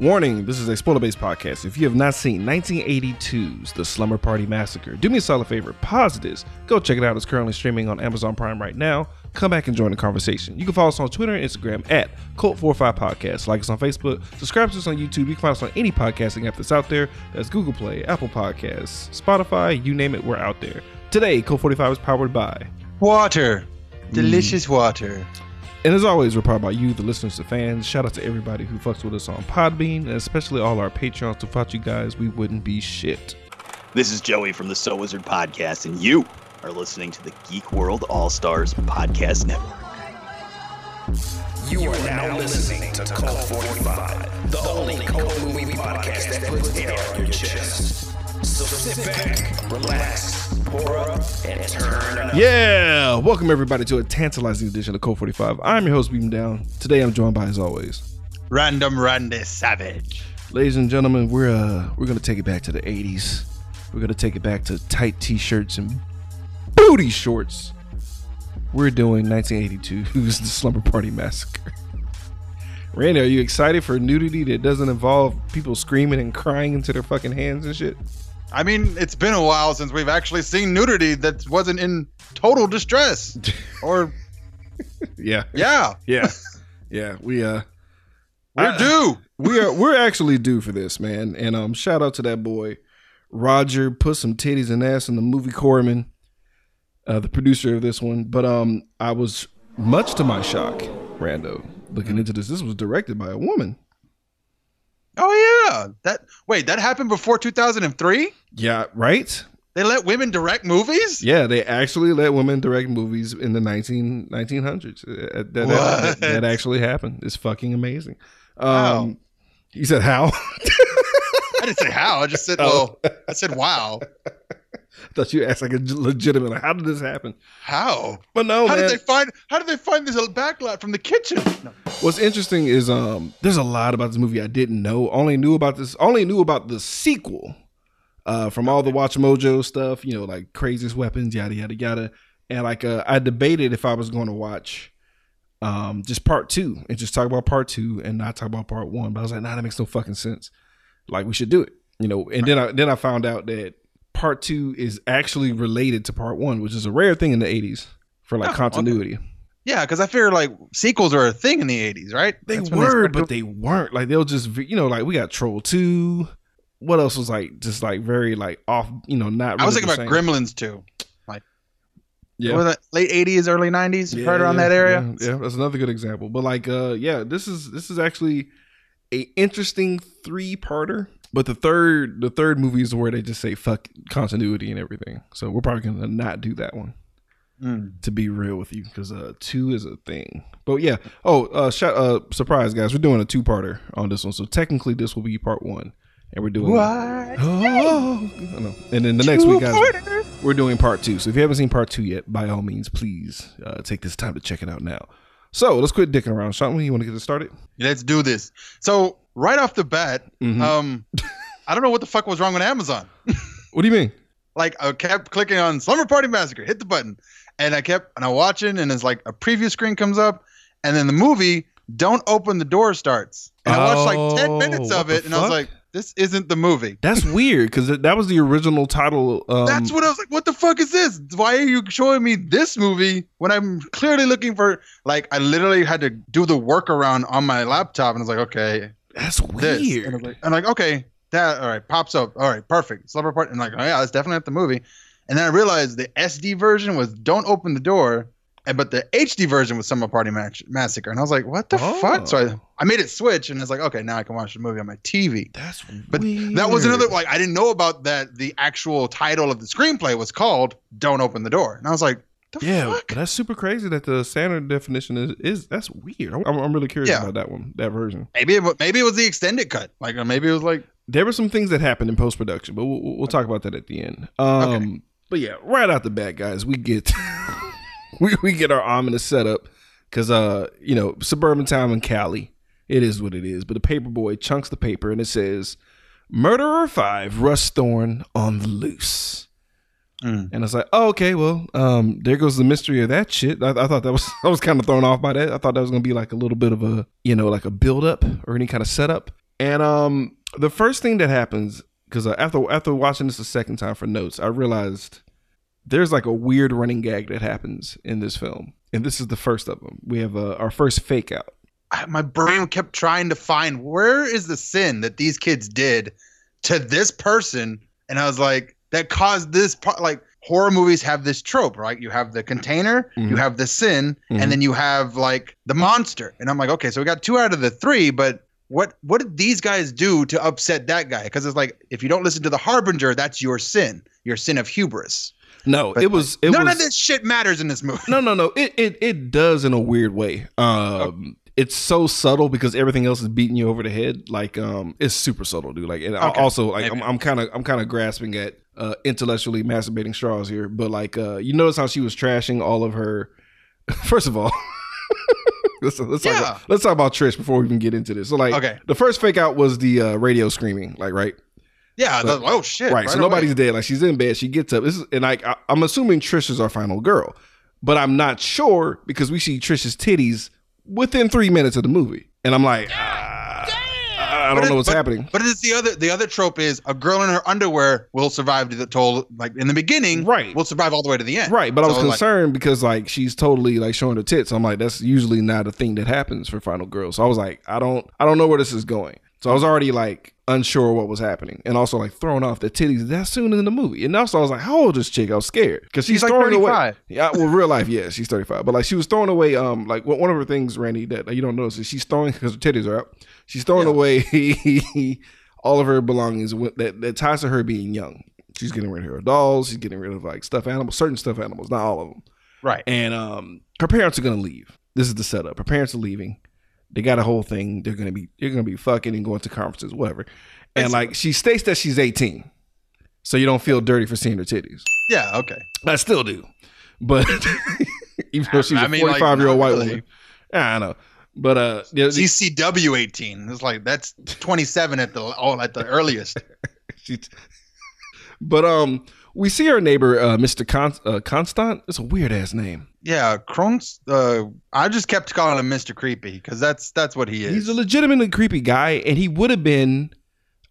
Warning, this is a spoiler based podcast. If you have not seen 1982's The Slumber Party Massacre, do me a solid favor, pause this, go check it out. It's currently streaming on Amazon Prime right now. Come back and join the conversation. You can follow us on Twitter and Instagram at Cult45 Podcast. Like us on Facebook, subscribe to us on YouTube. You can find us on any podcasting app that's out there. That's Google Play, Apple Podcasts, Spotify, you name it, we're out there. Today, Cult45 is powered by Water. Delicious mm. water. And as always, we're powered by you, the listeners, the fans. Shout out to everybody who fucks with us on Podbean, and especially all our Patreons. Without you guys, we wouldn't be shit. This is Joey from the So Wizard Podcast, and you are listening to the Geek World All Stars Podcast Network. You are now listening to Cult 45, the only cult movie podcast that puts air on your chest. So sit back, relax, pour up, and turn up. Yeah! Welcome everybody to a tantalizing edition of Cult 45. I'm your host, Beam Down. Today I'm joined by, as always, Random Randy Savage. ladies and gentlemen, we're uh we're gonna take it back to the 80s. We're gonna take it back to tight t-shirts and booty shorts. We're doing 1982's The Slumber Party Massacre. Randy, are you excited for nudity that doesn't involve people screaming and crying into their fucking hands and shit? I mean, it's been a while since we've actually seen nudity that wasn't in total distress. Or, Yeah. yeah, Yeah. yeah. We uh we're I- due. we are we're actually due for this, man. And um, shout out to that boy, Roger. Put some titties and ass in the movie Corman, uh, the producer of this one. But um, I was much to my shock, Rando, looking into this. This was directed by a woman. Oh, yeah. That Wait, that happened before 2003? Yeah, right. They let women direct movies? Yeah, they actually let women direct movies in the 19, 1900s. Uh, That, that, that, that actually happened. It's fucking amazing. Um, you said how? I didn't say how. I just said, Oh. well, I said, wow. I thought you asked like a legitimate. Like, how did this happen? How? But no, How man. did they find? How did they find this backlot from the kitchen? No. What's interesting is um there's a lot about this movie I didn't know. Only knew about this only knew about the sequel uh from all the Watch Mojo stuff, you know, like craziest weapons, yada yada yada. And like uh, I debated if I was going to watch um just part 2 and just talk about part 2 and not talk about part 1, but I was like, "Nah, that makes no fucking sense." Like we should do it, you know. And then I then I found out that part 2 is actually related to part 1, which is a rare thing in the 80s for like Oh, okay. continuity. Yeah, because I figure like sequels are a thing in the 80s, right? They That's were, started but they weren't. Like they'll just, you know, like we got Troll Two. What else was like just like very like off? You know, not. I was thinking about. Gremlins Two. Like Yeah, late 80s, early 90s, Yeah, right around yeah, that area. Yeah, yeah, that's another good example. But like, uh, yeah, this is this is actually a interesting three parter. But the third the third movie is where they just say fuck continuity and everything. So we're probably gonna not do that one. Mm. to be real with you because uh two is a thing but yeah oh uh shout uh surprise guys we're doing a two-parter on this one so technically this will be part one and we're doing What? oh I know. and then the next week guys we're doing part two so if you haven't seen part two yet by all means please uh take this time to check it out now so let's quit dicking around Sean you want to get it started Let's do this. So right off the bat, Mhm. um, I don't know what the fuck was wrong with Amazon. what do you mean Like I kept clicking on Slumber Party Massacre, hit the button, and I kept and I watching, and it's like a preview screen comes up, and then the movie "Don't Open the Door" starts, and I watched like ten minutes of it, and I was like, this isn't the movie. that's weird because that was the original title um, That's what I was like. What the fuck is this? Why are you showing me this movie when I'm clearly looking for? Like, I literally had to do the workaround on my laptop, and I was like, okay, that's this. weird And I'm like, I'm like, okay, that all right, pops up. All right, perfect. Slumber Party. And I'm like, oh yeah, that's definitely not the movie. And then I realized the SD version was "Don't Open the Door," and but the HD version was "Summer Party Match- Massacre." And I was like, what the Oh. fuck? So I, oh. I made it switch, and it's like, okay, now I can watch the movie on my TV. that's weird. But weird. that was another like I didn't know about that. The actual title of the screenplay was called "Don't Open the Door," and I was like, the Yeah, fuck? that's super crazy that the standard definition is is that's weird. I'm, I'm really curious Yeah. about that one, that version. Maybe it, maybe it was the extended cut. Like maybe it was like There were some things that happened in post production, but we'll, we'll talk about that at the end. Um, Okay. but yeah, right out the bat, guys, we get we we get our ominous setup because uh you know suburban town in Cali, it is what it is. But the paper boy chunks the paper and it says, "Murderer five, Russ Thorn on the loose." Mm. And I was like, oh, okay, well, um, there goes the mystery of that shit. I, I thought that was, I was kind of thrown off by that. I thought that was gonna be like a little bit of a, you know, like a build up or any kind of setup. And um, the first thing that happens because uh, after after watching this a second time for notes, I realized there's like a weird running gag that happens in this film, and this is the first of them. We have uh, our first fake out. My brain kept trying to find where is the sin that these kids did to this person, and I was like, that caused this part. Like horror movies have this trope, right? You have the container, you Mhm. have the sin, Mhm. and then you have like the monster. And I'm like, okay, so we got two out of the three, but what what did these guys do to upset that guy? Because it's like if you don't listen to the harbinger, that's your sin, your sin of hubris. No, But it was it None was of this shit matters in this movie. no no no. It it it does in a weird way. Um, it's so subtle because everything else is beating you over the head. Like um, it's super subtle, dude. Like and Okay, also like I'm maybe. I'm kind of I'm kind of grasping at uh intellectually masturbating straws here, but like uh, you notice how she was trashing all of her. First of all. Let's, let's, talk about, let's talk about Trish before we even get into this. So, like, Okay. the first fake out was the uh, radio screaming, like, right? Yeah, the- oh shit. right. so away. nobody's dead. Like she's in bed. She gets up. This is and like I, I'm assuming Trish is our final girl, but I'm not sure because we see Trish's titties within three minutes of the movie, and I'm like, ah, I But don't it- know what's but- happening. But it's the other the other trope is a girl in her underwear will survive to the toll like in the beginning. Right. Will survive all the way to the end. Right, but I was So, like, concerned because like she's totally like showing her tits. I'm like, that's usually not a thing that happens for final girls. So I was like, I don't, I don't know where this is going. So I was already like unsure what was happening, and also like throwing off the titties that soon in the movie. And also I was like, how old is this chick? I was scared because she's, She's like throwing away. 35. Yeah, well, real life, yeah, she's 35. But like she was throwing away, um, like one one of her things, Randy, that you don't notice is she's throwing because her titties are out. She's throwing Yeah. away all of her belongings that that ties to her being young. She's getting rid of her dolls. She's getting rid of like stuffed animals, certain stuffed animals, not all of them. Right. And um, her parents are gonna leave. This is the setup. Her parents are leaving. They got a whole thing. They're gonna be they're gonna be fucking and going to conferences, whatever. And like she states that she's 18, so you don't feel dirty for seeing her titties. Yeah. Okay. I still do, but even though she's I a mean, like, 45 year old white really. woman, I know. But uh, CCW eighteen. It's like that's twenty seven at the oh at the earliest. she, but um, we see our neighbor, uh, Mr. Con- uh, Constant. It's a weird ass name. Yeah. Crohn's. Uh, I just kept calling him Mister Creepy because that's that's what he is. He's a legitimately creepy guy, and he would have been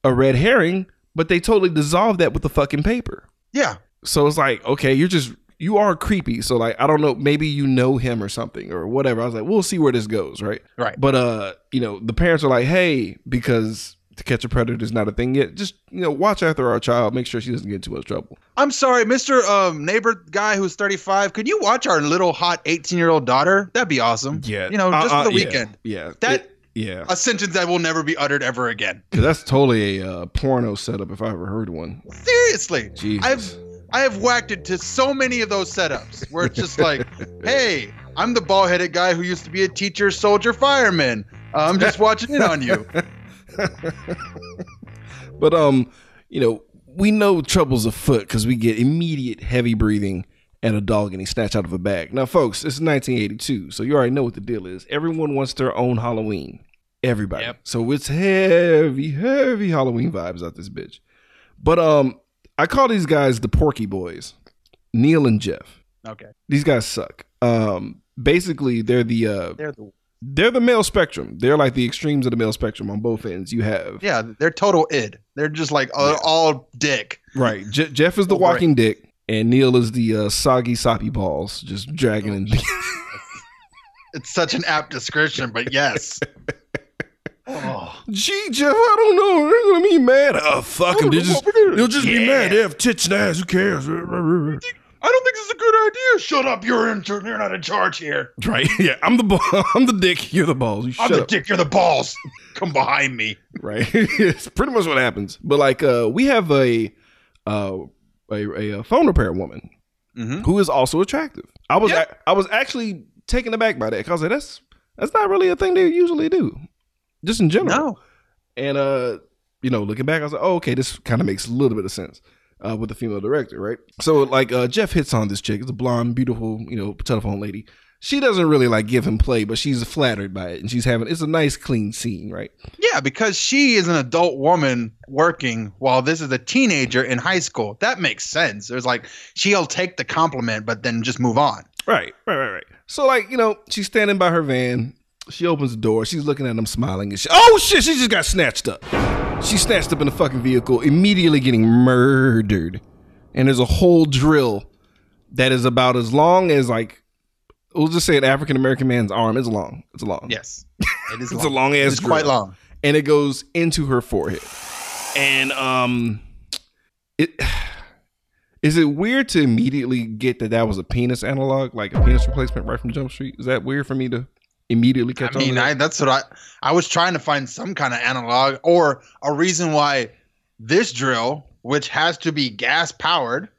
a red herring, but they totally dissolved that with the fucking paper. yeah. So it's like, okay, you're just you are creepy. So like, I don't know, maybe you know him or something or whatever. I was like, we'll see where this goes, right? Right. But uh, you know, the parents are like, hey, because to catch a predator is not a thing yet. Just you know, watch after our child, make sure she doesn't get into too much trouble. I'm sorry, Mister um, neighbor guy who's thirty five. Could you watch our little hot eighteen year old daughter? That'd be awesome. Yeah, you know, just Uh, for uh, the yeah, weekend. Yeah, That- It- yeah, A sentence that will never be uttered ever again. 'Cause that's totally a uh, porno setup if I ever heard one. Seriously. Jesus. I've I have whacked it to so many of those setups where it's just like, hey, I'm the bald headed guy who used to be a teacher, soldier, fireman. Uh, I'm just watching in on you. but um, you know, we know trouble's afoot because we get immediate heavy breathing and a dog getting snatched out of a bag. Now, folks, it's 1982, so you already know what the deal is. Everyone wants their own Halloween. Everybody. Yep. So it's heavy, heavy Halloween vibes out this bitch. But um, I call these guys the Porky Boys, Neil and Jeff. Okay. These guys suck. Um, basically, they're the uh, They're the they're the male spectrum. They're like the extremes of the male spectrum on both ends. You have yeah, they're total id. They're just like all, Yeah. all dick. Right. Je- Jeff is the Oh, walking dick, and Neil is the uh, soggy, soppy balls, just dragging and It's such an apt description, but yes. oh. Gee, Jeff, I don't know. They're gonna be mad. Oh, fuck them. They'll just, they'll just be mad. They have tits and ass. Who cares? I don't think this is a good idea. Shut up. You're in. You're not in charge here. Right. Yeah. I'm the ball. I'm the dick. You're the balls. You I'm the up. dick. You're the balls. Come behind me. Right. it's pretty much what happens. But like, uh, we have a, uh, a, a, phone repair woman Mm-hmm. who is also attractive. I was Yeah. I was actually taken aback by that because I was like, that's that's not really a thing they usually do, just in general. No. And uh, you know, looking back, I was like, oh, okay, this kind of makes a little bit of sense uh, with the female director, right? So like, uh, Jeff hits on this chick. It's a blonde, beautiful, you know, telephone lady. She doesn't really like give him play, but she's flattered by it, and she's having it's a nice, clean scene, right? Yeah, because she is an adult woman working while this is a teenager in high school. That makes sense. There's like she'll take the compliment, but then just move on. Right, right, right, right. So like, you know, she's standing by her van, She opens the door. She's looking at him, smiling. And she, oh shit! She just got snatched up. She snatched up in the fucking vehicle, immediately getting murdered. And there's a whole drill that is about as long as like we'll just say an African American man's arm. It's long. It's long. Yes, it is. It's a long ass It's quite long. and it goes into her forehead. And um, it is it weird to immediately get that that was a penis analog, like a penis replacement, right from Jump Street? Is that weird for me to immediately catch I mean, on? I, that's what I I was trying to find some kind of analog or a reason why this drill, which has to be gas powered,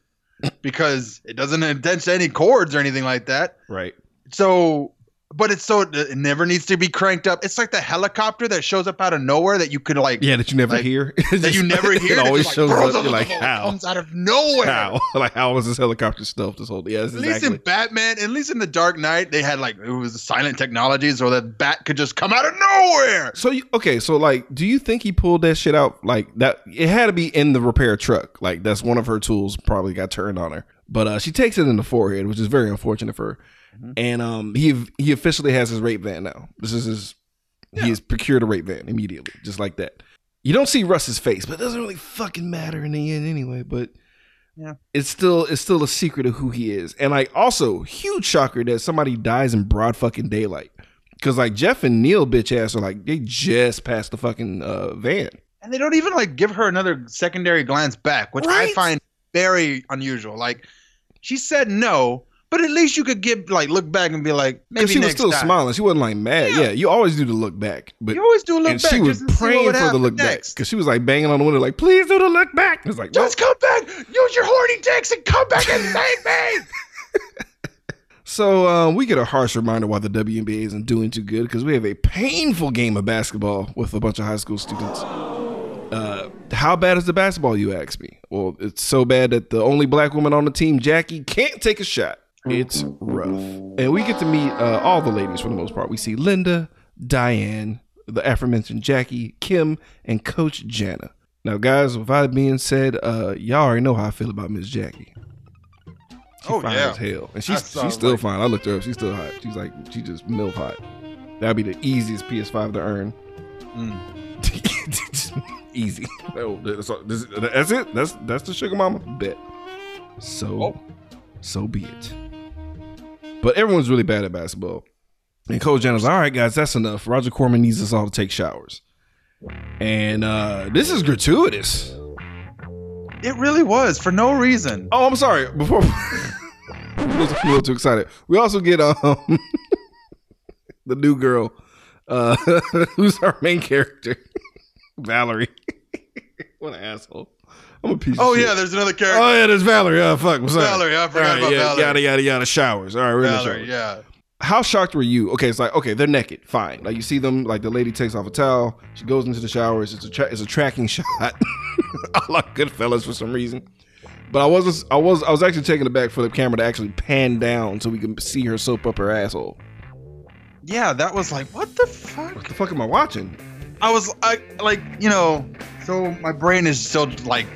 because it doesn't attach to any cords or anything like that. right. So, but it's so it never needs to be cranked up. It's like the helicopter that shows up out of nowhere that you could like Yeah, that you never Like, hear. that you never hear. It always just, shows like, up. You're like, how? comes out of nowhere. How? like, how was this helicopter stuff this whole? Yeah, At least exactly. in Batman, at least in the Dark Knight, they had like it was silent technology, so that bat could just come out of nowhere. So you, okay, so like, do you think he pulled that shit out like that? It had to be in the repair truck. Like that's one of her tools. Probably got turned on her, but uh, she takes it in the forehead, which is very unfortunate for her. And um, he he officially has his rape van now. This is his. He has procured a rape van immediately, just like that. You don't see Russ's face, but it doesn't really fucking matter in the end anyway. But Yeah. it's still it's still a secret of who he is. And like also huge shocker that somebody dies in broad fucking daylight. Cause like Jeff and Neil bitch ass are like they just passed the fucking uh, van. And they don't even like give her another secondary glance back, which I find very unusual. Like she said no, but at least you could get like look back and be like maybe she was still time. smiling. She wasn't like mad. Yeah. Yeah. you always do the look back. But You always do a look and back. she was just to see what praying for the look back. Cause she was like banging on the window, like, please do the look back. It's like, nope. Just come back. Use your horny dicks and come back and save me. So um, we get a harsh reminder why the WNBA isn't doing too good because we have a painful game of basketball with a bunch of high school students. Uh, how bad is the basketball, you ask me? Well, it's so bad that the only black woman on the team, Jackie, can't take a shot. It's rough. And we get to meet uh, all the ladies for the most part. We see Linda, Diane, the aforementioned Jackie, Kim, and Coach Jana. Now, guys, with that being said, uh, y'all already know how I feel about Miss Jackie. She Oh, fine yeah. as hell, and she's she's still like- fine. I looked her up; she's still hot. She's like she just milf hot. That'd be the easiest PS5 to earn. Mm. Easy. That's, that's it. That's that's the sugar mama bet. So, Oh. so be it. But everyone's really bad at basketball. And Coach Jana's all right, guys. That's enough. Roger Corman needs us all to take showers. And uh this is gratuitous. It really was for no reason. Oh, I'm sorry. Before I was a little too excited. We also get um the new girl, uh who's our main character, Valerie. what an asshole! I'm a piece. Oh of shit. yeah, there's another oh, character. Oh yeah, there's Valerie. Oh fuck, what's up? Valerie, I forgot right, about yeah, Valerie. Yada yada yada. Showers. All right, we're in the Valerie, yeah. How shocked were you? Okay, it's like okay, they're naked. Fine. Like you see them. Like the lady takes off a towel. She goes into the showers. It's a tra- it's a tracking shot. I like Goodfellas for some reason. But I wasn't. I was I was actually taking it back for the camera to actually pan down so we can see her soap up her asshole. Yeah, that was like, what the fuck? What the fuck am I watching? I was I like, you know, so my brain is still like,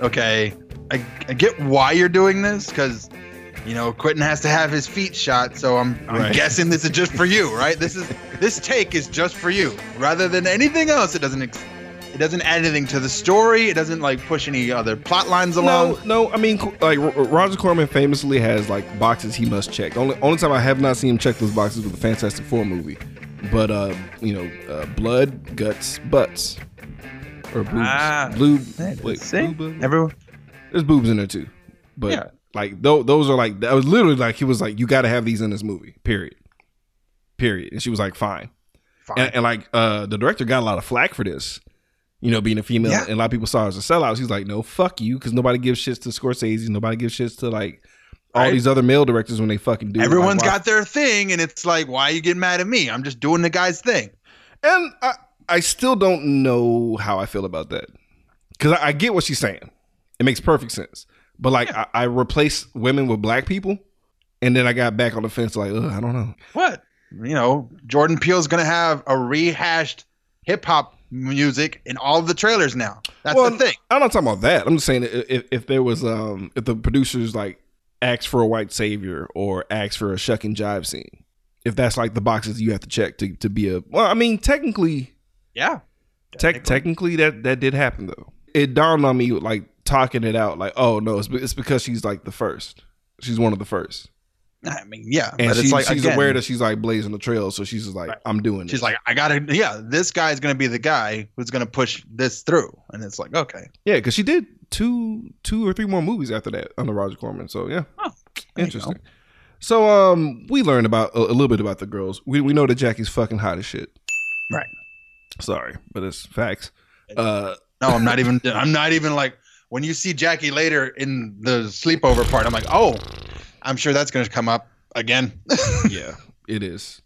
okay, I, I get why you're doing this because, you know, Quentin has to have his feet shot. So I'm, I'm Right. guessing this is just for you, right? This is this take is just for you, rather than anything else. It doesn't ex- it doesn't add anything to the story. It doesn't like push any other plot lines along. No, no. I mean, like Roger Corman famously has like boxes he must check. Only only time I have not seen him check those boxes was the Fantastic Four movie. But uh, you know, uh, blood, guts, butts, or boobs. Ah. blue. Wait, see? blue boob? Everyone, There's boobs in there too. But Yeah. like tho- those are like that was literally like he was like you got to have these in this movie. Period. Period. And she was like fine. fine. And, and like uh the director got a lot of flack for this. You know, being a female, Yeah. and a lot of people saw her as a sellout. He's like, no, fuck you, because nobody gives shits to Scorsese. Nobody gives shits to like all Right. these other male directors when they fucking do. it. Everyone's Like, got their thing, and it's like, why are you getting mad at me? I'm just doing the guy's thing. and I, I still don't know how I feel about that because I, I get what she's saying. It makes perfect sense. But like, I, I replace women with black people, and then I got back on the fence. Like, Ugh, I don't know. What? You know, Jordan Peele's gonna have a rehashed hip hop music in all of the trailers now. That's well, the thing. I'm not talking about that. I'm just saying if, if there was um if the producers like asked for a white savior or asked for a shuck and jive scene, if that's like the boxes you have to check to to be a. Well, I mean, technically, Yeah. tech technically that that did happen though. It dawned on me like talking it out, like, oh no, it's, it's because she's like the first. She's one of the first, I mean, yeah. and but she, it's like she's again, aware that she's like blazing the trail, so she's just like, Right. I'm doing. It. She's this. like, I gotta, yeah, this guy's gonna be the guy who's gonna push this through, and it's like, okay, yeah, because she did two two or three more movies after that under Roger Corman. So yeah, Oh, interesting. So um, we learned about a, a little bit about the girls. We we know that Jackie's fucking hot as shit. Right. Sorry, but it's facts. Uh, no, I'm not even, I'm not even like when you see Jackie later in the sleepover part, I'm like, oh, I'm sure that's gonna come up again. yeah, it is.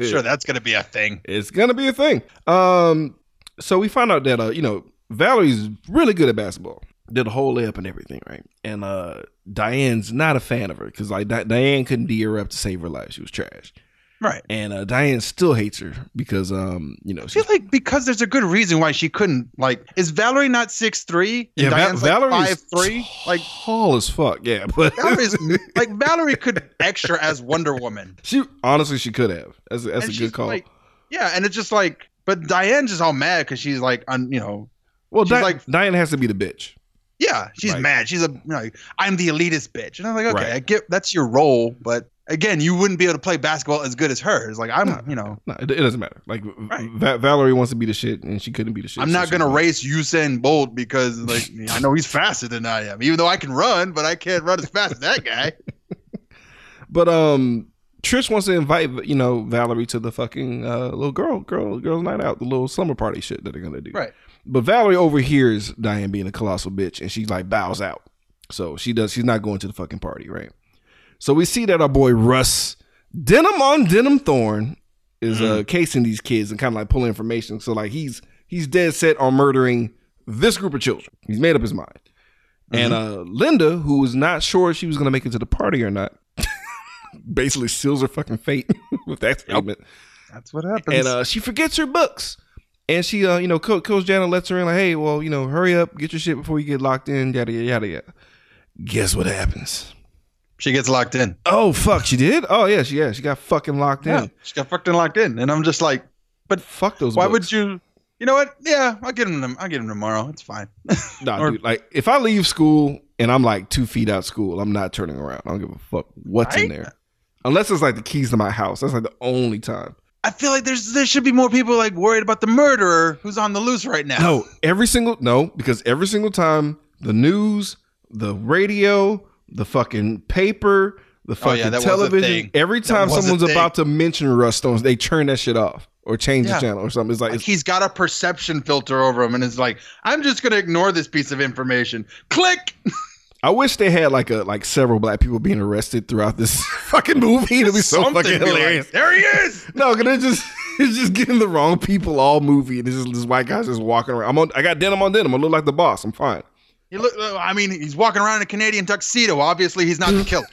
sure, that's gonna be a thing. It's gonna be a thing. Um, so we found out that uh, you know, Valerie's really good at basketball. Did a whole layup and everything, right? And uh, Diane's not a fan of her because like Di- Diane couldn't D her up to save her life. She was trash. Right. And uh, Diane still hates her because um, you know, she's like because there's a good reason why she couldn't like is Valerie not six three? yeah, Va- Diane's like Valerie's five three. Like tall as fuck. Yeah, but Valerie's like Valerie could extra as Wonder Woman. she honestly she could have. That's a, that's And a good call. Like, yeah, and it's just like, but Diane's just all mad because she's like, on you know, well, she's Di- like- Diane has to be the bitch. yeah, she's mad. She's a you know, I'm the elitist bitch, and I'm like, okay, Right. I get that's your role, but again, you wouldn't be able to play basketball as good as her. It's like I'm, No. you know, No, it, it doesn't matter. Like Right. Va- Valerie wants to be the shit, and she couldn't be the shit. I'm so not gonna race Usain Bolt because like I know he's faster than I am, even though I can run, but I can't run as fast as that guy. But um, Trish wants to invite you know Valerie to the fucking uh, little girl girl girls night out, the little slumber party shit that they're gonna do. Right. But Valerie overhears Diane being a colossal bitch, and she like bows out. So she does. She's not going to the fucking party, right? So we see that our boy Russ Denim on Denim Thorn is uh casing these kids and kind of like pulling information. So like he's he's dead set on murdering this group of children. He's made up his mind. And uh Linda, who was not sure if she was gonna make it to the party or not, basically seals her fucking fate with that statement. That's what happens. And uh, she forgets her books. And she, uh, you know, Co- Coach Jana lets her in, like, hey, well, you know, hurry up, get your shit before you get locked in, yada, yada, yada, yada. Guess what happens? She gets locked in. Oh, fuck, she did? Oh, yeah, she, yeah, she got fucking locked Yeah, in. she got fucking locked in, and I'm just like, But fuck those why books. would you? You know what? Yeah, I'll get him. Them. I'll get him tomorrow. It's fine. Nah, dude, like, if I leave school and I'm like two feet out of school, I'm not turning around. I don't give a fuck what's in there. Unless it's like the keys to my house. That's like the only time. I feel like there's there should be more people like worried about the murderer who's on the loose right now. No, every single no, because every single time the news, the radio, the fucking paper, the Oh, fucking yeah, was a television, every time someone's about to mention Russ Thorn's, they turn that shit off or change Yeah. the channel or something. It's like, Like it's, he's got a perception filter over him, and it's like I'm just gonna ignore this piece of information. Click. I wish they had like a like several black people being arrested throughout this fucking movie. It'd be so Something fucking be like, hilarious. there he is. No, cause they're just it's just getting the wrong people all movie, and this is this white guy's just walking around. I'm on, I got denim on denim. I look like the boss. I'm fine. He look. I mean, he's walking around in a Canadian tuxedo. Obviously, he's not the killer.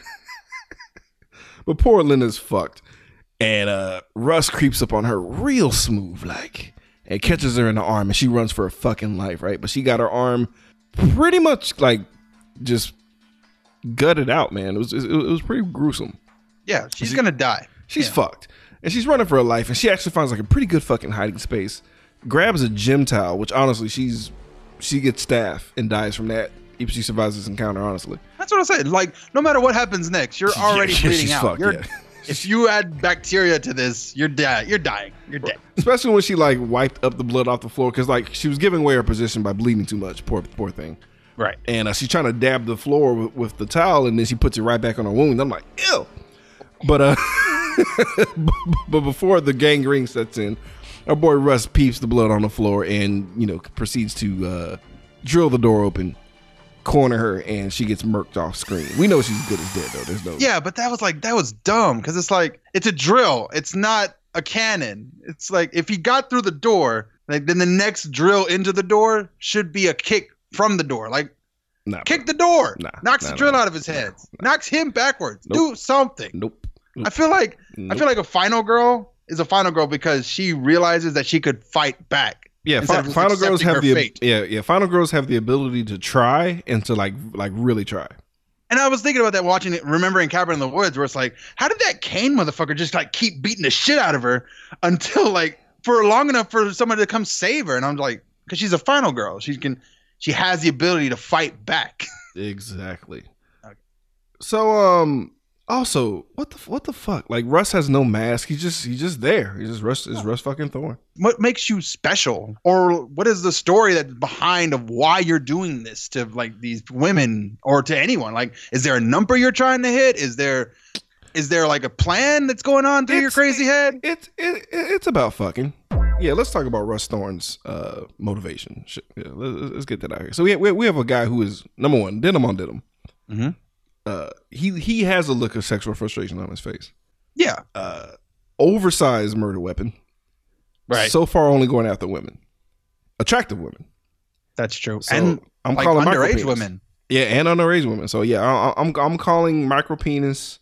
But poor Linda's fucked. And uh Russ creeps up on her real smooth, like, and catches her in the arm, and she runs for her fucking life, right? But she got her arm pretty much like just gutted out, man. It was it, was pretty gruesome. Yeah, she's gonna die. She's Yeah. fucked. And she's running for her life, and she actually finds like a pretty good fucking hiding space. Grabs a gym towel, which honestly, she's she gets staph and dies from that if she survives this encounter, honestly. That's what I said. Like, no matter what happens next, you're already Yeah, bleeding out. fucked, You're, yeah. If you add bacteria to this, you're dead. You're dying. You're dead. Especially when she like wiped up the blood off the floor because like she was giving away her position by bleeding too much. Poor poor thing. Right. And uh, she's trying to dab the floor with, with the towel, and then she puts it right back on her wound. I'm like, ew. But uh, but before the gangrene sets in, our boy Russ peeps the blood on the floor and you know proceeds to uh, drill the door open, corner her, and she gets murked off screen. We know she's good as dead though. There's no Yeah, but that was like that was dumb because it's like it's a drill. It's not a cannon. It's like if he got through the door, like then the next drill into the door should be a kick from the door. Like nah, bro. kick the door. Nah, knocks nah, the drill out of his head. Knocks him backwards. Nope. Do something. Nope. I feel like I feel like a final girl is a final girl because she realizes that she could fight back. Yeah, fi- final girls have the fate. yeah yeah final girls have the ability to try and to like like really try. And I was thinking about that watching it, remembering Cabin in the Woods, where it's like, how did that Kane motherfucker just like keep beating the shit out of her until like for long enough for someone to come save her? And I'm like, because she's a final girl, she can, she has the ability to fight back. Exactly. Okay. So um also what the what the fuck? Like Russ has no mask. He's just he's just there. He's just Russ is Russ fucking Thorn. what makes you special, or what is the story that's behind of why you're doing this to like these women or to anyone? Like, is there a number you're trying to hit? Is there, is there like a plan that's going on through your It's- crazy head? It's it, it's about fucking. Yeah, let's talk about Russ Thorn's uh, motivation. Yeah, let's, let's get that out here. So we have, we have a guy who is number one, denim on denim. Mhm. Uh, he he has a look of sexual frustration on his face. Yeah, Uh, oversized murder weapon. right. So far, only going after women, attractive women. that's true. So and I'm like calling underage women. Yeah, and underage women. So yeah, I, I- I'm I'm calling micro penis,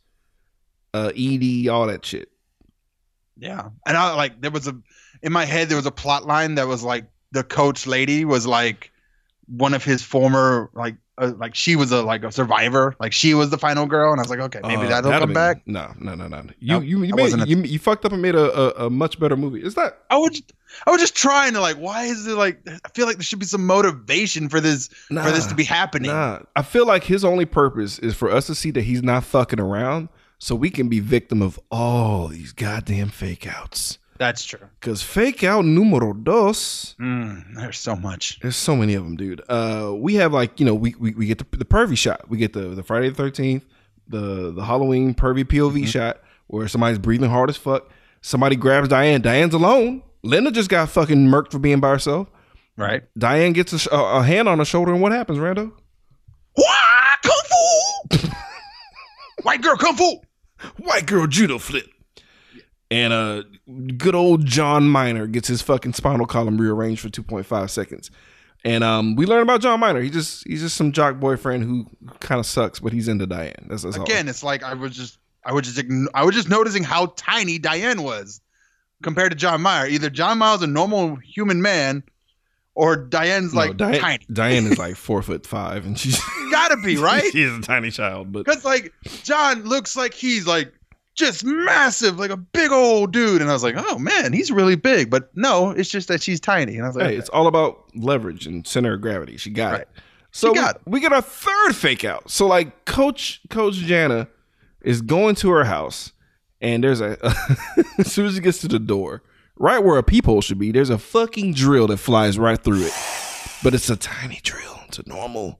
uh, ED, all that shit. Yeah, and I like there was a in my head there was a plot line that was like the coach lady was like one of his former like uh, like she was a like a survivor like she was the final girl and I was like okay maybe Uh, that'll that'd come be- back. No, no, no, no. You Nope, you you, made, a- you you fucked up and made a, a, a much better movie. Is that I was I was just trying to like why is it like I feel like there should be some motivation for this nah, for this to be happening. Nah, I feel like his only purpose is for us to see that he's not fucking around, so we can be victim of all these goddamn fake outs. That's true. Cause fake out numero dos. Mm, there's so much. There's so many of them, dude. Uh, we have like you know we we, we get the, the pervy shot. We get the the Friday the Thirteenth, the the Halloween pervy POV Mm-hmm. shot where somebody's breathing hard as fuck. Somebody grabs Diane. Diane's alone. Linda just got fucking murked for being by herself. Right. Diane gets a, a, a hand on her shoulder, and what happens, Rando? Wah! Kung fu. White girl kung fu. White girl judo flip. And uh, good old John Miner gets his fucking spinal column rearranged for 2.5 seconds. And um, we learn about John Miner. He just he's just some jock boyfriend who kind of sucks, but he's into Diane. That's, that's all. Again, it's like I was just I was just I was just noticing how tiny Diane was compared to John Mayer. Either John Mayer's a normal human man, or Diane's No, like Diane, tiny. Diane is like four foot five, and she's Gotta be right she's a tiny child, but because like John looks like he's like just massive, like a big old dude. And I was like, oh man, he's really big. But no, it's just that she's tiny. And I was like, hey, it's all about leverage and center of gravity. She got Right. it. So got we, we get our third fake out. So like Coach Coach Jana is going to her house, and there's a as soon as she gets to the door, right where a peephole should be, there's a fucking drill that flies right through it. But it's a tiny drill. It's a normal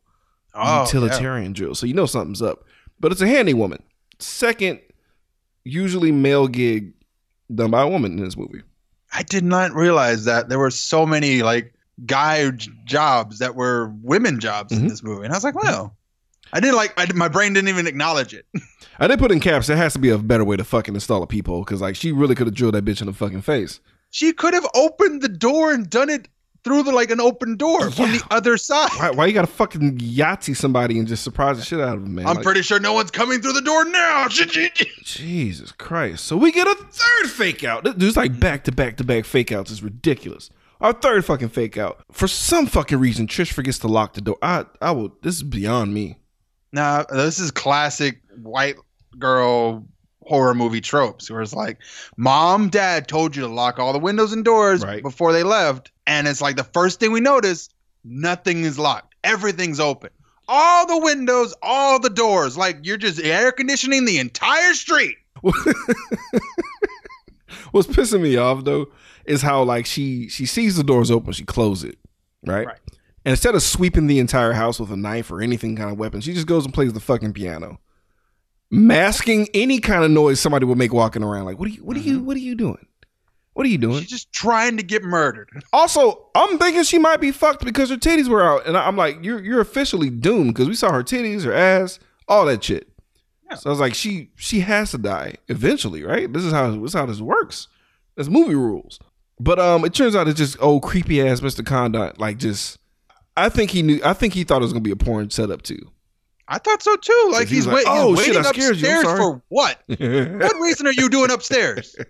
oh, yeah. utilitarian drill. So you know something's up. But it's a handy woman. Second, usually male gig done by a woman in this movie. I did not realize that there were so many like guy j- jobs that were women jobs in Mhm. this movie, and I was like, wow. I didn't like. I, my brain didn't even acknowledge it. I did put in caps. There has to be a better way to fucking install a peephole because like she really could have drilled that bitch in the fucking face. She could have opened the door and done it through the like an open door from the other side. Why, why you gotta fucking Yahtzee somebody and just surprise the shit out of them, man? I'm Like, pretty sure no one's coming through the door now. Jesus Christ. So we get a third fake out. This- There's like back to back to back fake outs. It's ridiculous. Our third fucking fake out. For some fucking reason, Trish forgets to lock the door. I I will. This is beyond me. Nah, this is classic white girl horror movie tropes where it's like mom dad told you to lock all the windows and doors Right. before they left and it's like the first thing we notice nothing is locked everything's open all the windows all the doors like you're just air conditioning the entire street What's pissing me off though is how like she she sees the doors open, she closes it, right? Right. And instead of sweeping the entire house with a knife or anything kind of weapon, she just goes and plays the fucking piano, masking any kind of noise somebody would make walking around. Like, what are you? What are you? What are you doing? What are you doing? she's just trying to get murdered Also, I'm thinking she might be fucked because her titties were out, and I'm like, you're you're officially doomed because we saw her titties, her ass, all that shit. Yeah. So I was like, she she has to die eventually, right? This is how this is how this works. That's movie rules. But um, it turns out it's just old creepy ass Mr. Condon. Like, just I think he knew. I think he thought it was gonna be a porn setup too. I thought so too like He was he's, like, wait, "Oh, he's shit, waiting I scared you. Sorry." for what what reason are you doing upstairs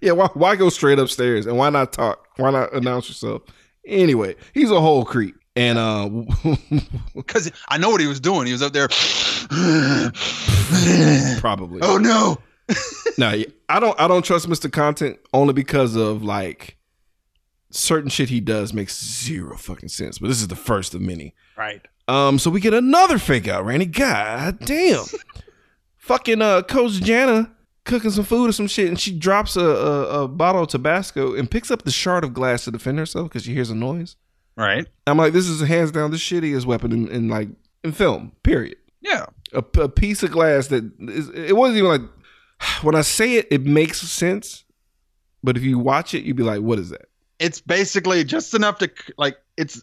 yeah, why why go straight upstairs and why not talk? Why not announce yourself? Anyway, he's a whole creep. And uh, Because I know what he was doing. He was up there. probably. oh no. No, I don't. I don't trust Mr. Content only because of like certain shit he does makes zero fucking sense. But this is the first of many. Right. Um, so we get another fake out, Randy. God damn. Fucking uh Coach Jana cooking some food or some shit, and she drops a, a, a bottle of Tabasco and picks up the shard of glass to defend herself because she hears a noise. Right. I'm like, this is hands down the shittiest weapon in, in like in film. Period. Yeah. A, a piece of glass that is, it wasn't even like when I say it, it makes sense, but if you watch it, you'd be like, what is that? It's basically just enough to like. It's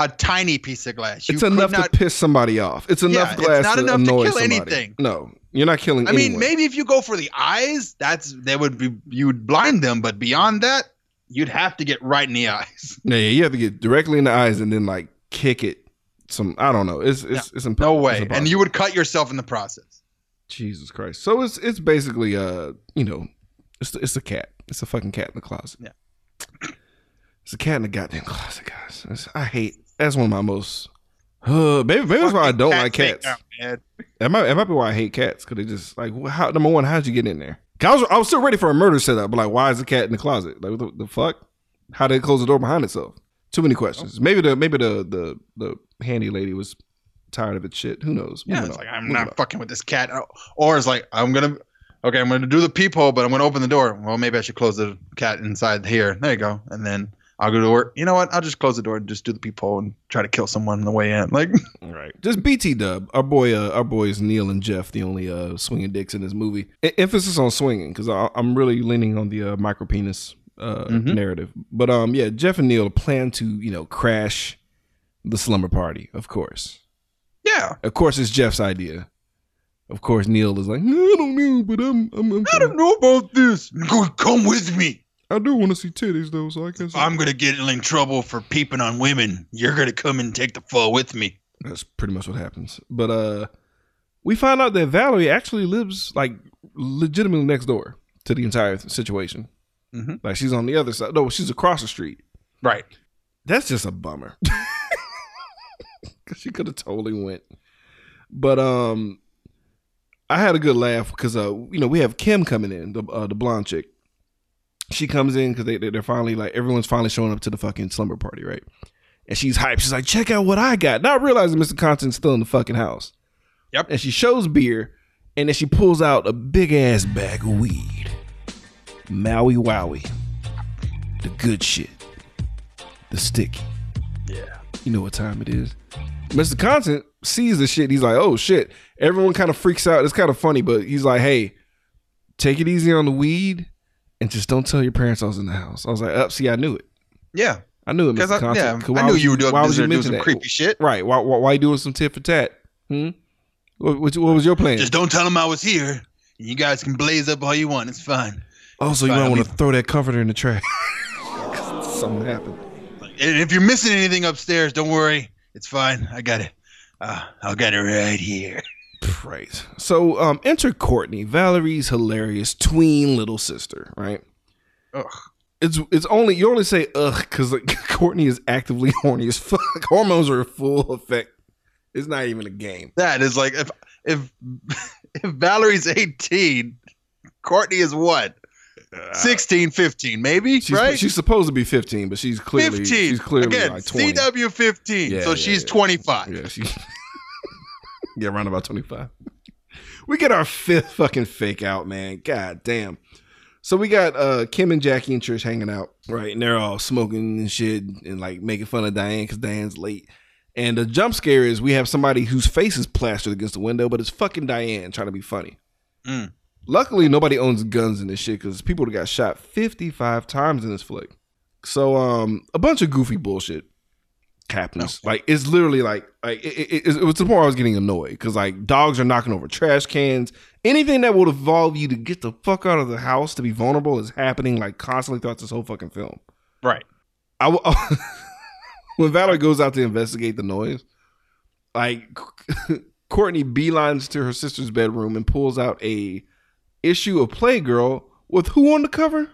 a tiny piece of glass. You it's enough not- to piss somebody off. It's enough Yeah, it's glass not to enough to kill somebody. anything. No, you're not killing. I mean, maybe if you go for the eyes, that's that would be you would blind them, but beyond that, you'd have to get right in the eyes. Yeah, yeah, you have to get directly in the eyes and then like kick it. Some I don't know. It's it's it's imp- No it's way, and you would cut yourself in the process. Jesus Christ. So it's it's basically uh you know it's it's a cat. It's a fucking cat in the closet. Yeah. It's a cat in the goddamn closet, guys. It's- I hate. That's one of my most. Uh, maybe maybe that's why I don't like cats. fake out, man. That might that might be why I hate cats because they just like how number one how'd you get in there? I was I was still ready for a murder setup, but like why is the cat in the closet? Like what the, the fuck? How did it close the door behind itself? Too many questions. Maybe the maybe the the the handy lady was tired of its shit. Who knows? Yeah, it's like I'm Moving not on. fucking with this cat. Oh, Or it's like I'm gonna, okay, I'm gonna do the peephole, but I'm gonna open the door. Well, maybe I should close the cat inside here. There you go, and then I'll go to work. You know what? I'll just close the door and just do the peephole and try to kill someone on the way in. Like, right? Just BT Dub. Our boy, uh, our boys Neil and Jeff, the only uh, swinging dicks in this movie. E- emphasis on swinging because I'm really leaning on the uh, micro penis uh, Mhm. narrative. But um, yeah, Jeff and Neil plan to you know crash the slumber party. Of course, yeah, of course, it's Jeff's idea. Of course, Neil is like, I don't know, but I'm, I'm, I'm I don't know about this. Go, come with me. I do want to see titties though, so I guess I'm gonna get in trouble for peeping on women. You're gonna come and take the fall with me. That's pretty much what happens. But uh we find out that Valerie actually lives like legitimately next door to the entire situation. Mhm. Like she's on the other side. No, she's across the street. Right. That's just a bummer. Cause she could have totally went. But um I had a good laugh because uh you know we have Kim coming in the uh, the blonde chick. She comes in because they they- they're finally like everyone's finally showing up to the fucking slumber party right, and she's hyped. She's like, check out what I got. Not realizing Mr. Constant's still in the fucking house. Yep. And she shows beer, and then she pulls out a big ass bag of weed. Maui Wowie, the good shit, the sticky. Yeah. You know what time it is. Mr. Constant sees the shit. He's like, oh shit. Everyone kind of freaks out. It's kind of funny, but he's like, hey, take it easy on the weed and just don't tell your parents I was in the house. I was like, up, see, I knew it. Yeah. I knew it, Because. I, yeah, I knew you were doing, why would you doing some that? creepy shit. Right. Why, why, why you doing some tit for tat? Hmm? What, what, what was your plan? Just don't tell them I was here. You guys can blaze up all you want. It's fine. also, you fine, might want to throw that comforter in the trash. Something happened. And if you're missing anything upstairs, don't worry. It's fine. I got it. Uh, I'll get it right here. Right. So um enter Courtney, Valerie's hilarious tween little sister, right? Ugh. It's it's only you only say ugh because like, Courtney is actively horny as fuck. Hormones are in full effect. It's not even a game. That is like if if if Valerie's 18, Courtney is what? 16, 15, maybe, Uh, She's, right? she's supposed to be 15, but she's clearly 15. she's clearly Again, like 20. CW 15. Yeah, so yeah, she's yeah. 25. Yeah, she Yeah, around about 25. We get our fifth fucking fake out, man. God damn. So we got uh Kim and Jackie and Trish hanging out, right? And they're all smoking and shit and like making fun of Diane because Diane's late. And the jump scare is we have somebody whose face is plastered against the window, but it's fucking Diane trying to be funny. Mm. Luckily, nobody owns guns in this shit because people got shot 55 times in this flick. So, um, a bunch of goofy bullshit happens. Like, it's literally like, like it, it, it, it was the point I was getting annoyed because like dogs are knocking over trash cans. Anything that would involve you to get the fuck out of the house to be vulnerable is happening like constantly throughout this whole fucking film. Right. I w- when Valerie goes out to investigate the noise, like Courtney beelines to her sister's bedroom and pulls out a issue of Playgirl with who on the cover?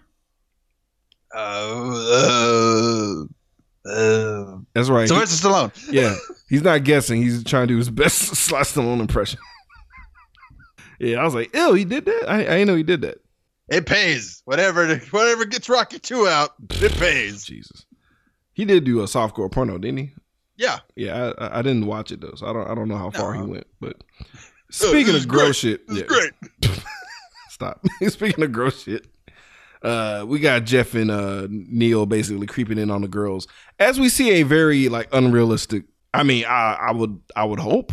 Uh, uh, uh, That's right. He- Sylvester Stallone. yeah, he's not guessing. He's trying to do his best Sly Stallone impression. yeah, I was like, ew, he did that. I, I didn't know he did that. It pays. Whatever whatever gets Rocky Two out, it pays. Jesus, he did do a softcore porno, didn't he? Yeah. Yeah, I- I, didn't watch it though, so I don't I don't know how far he went. But speaking of gross great. shit, yeah, great. stop. speaking of gross shit, uh, we got Jeff and uh, Neil basically creeping in on the girls as we see a very like unrealistic. I mean, I, I would I would hope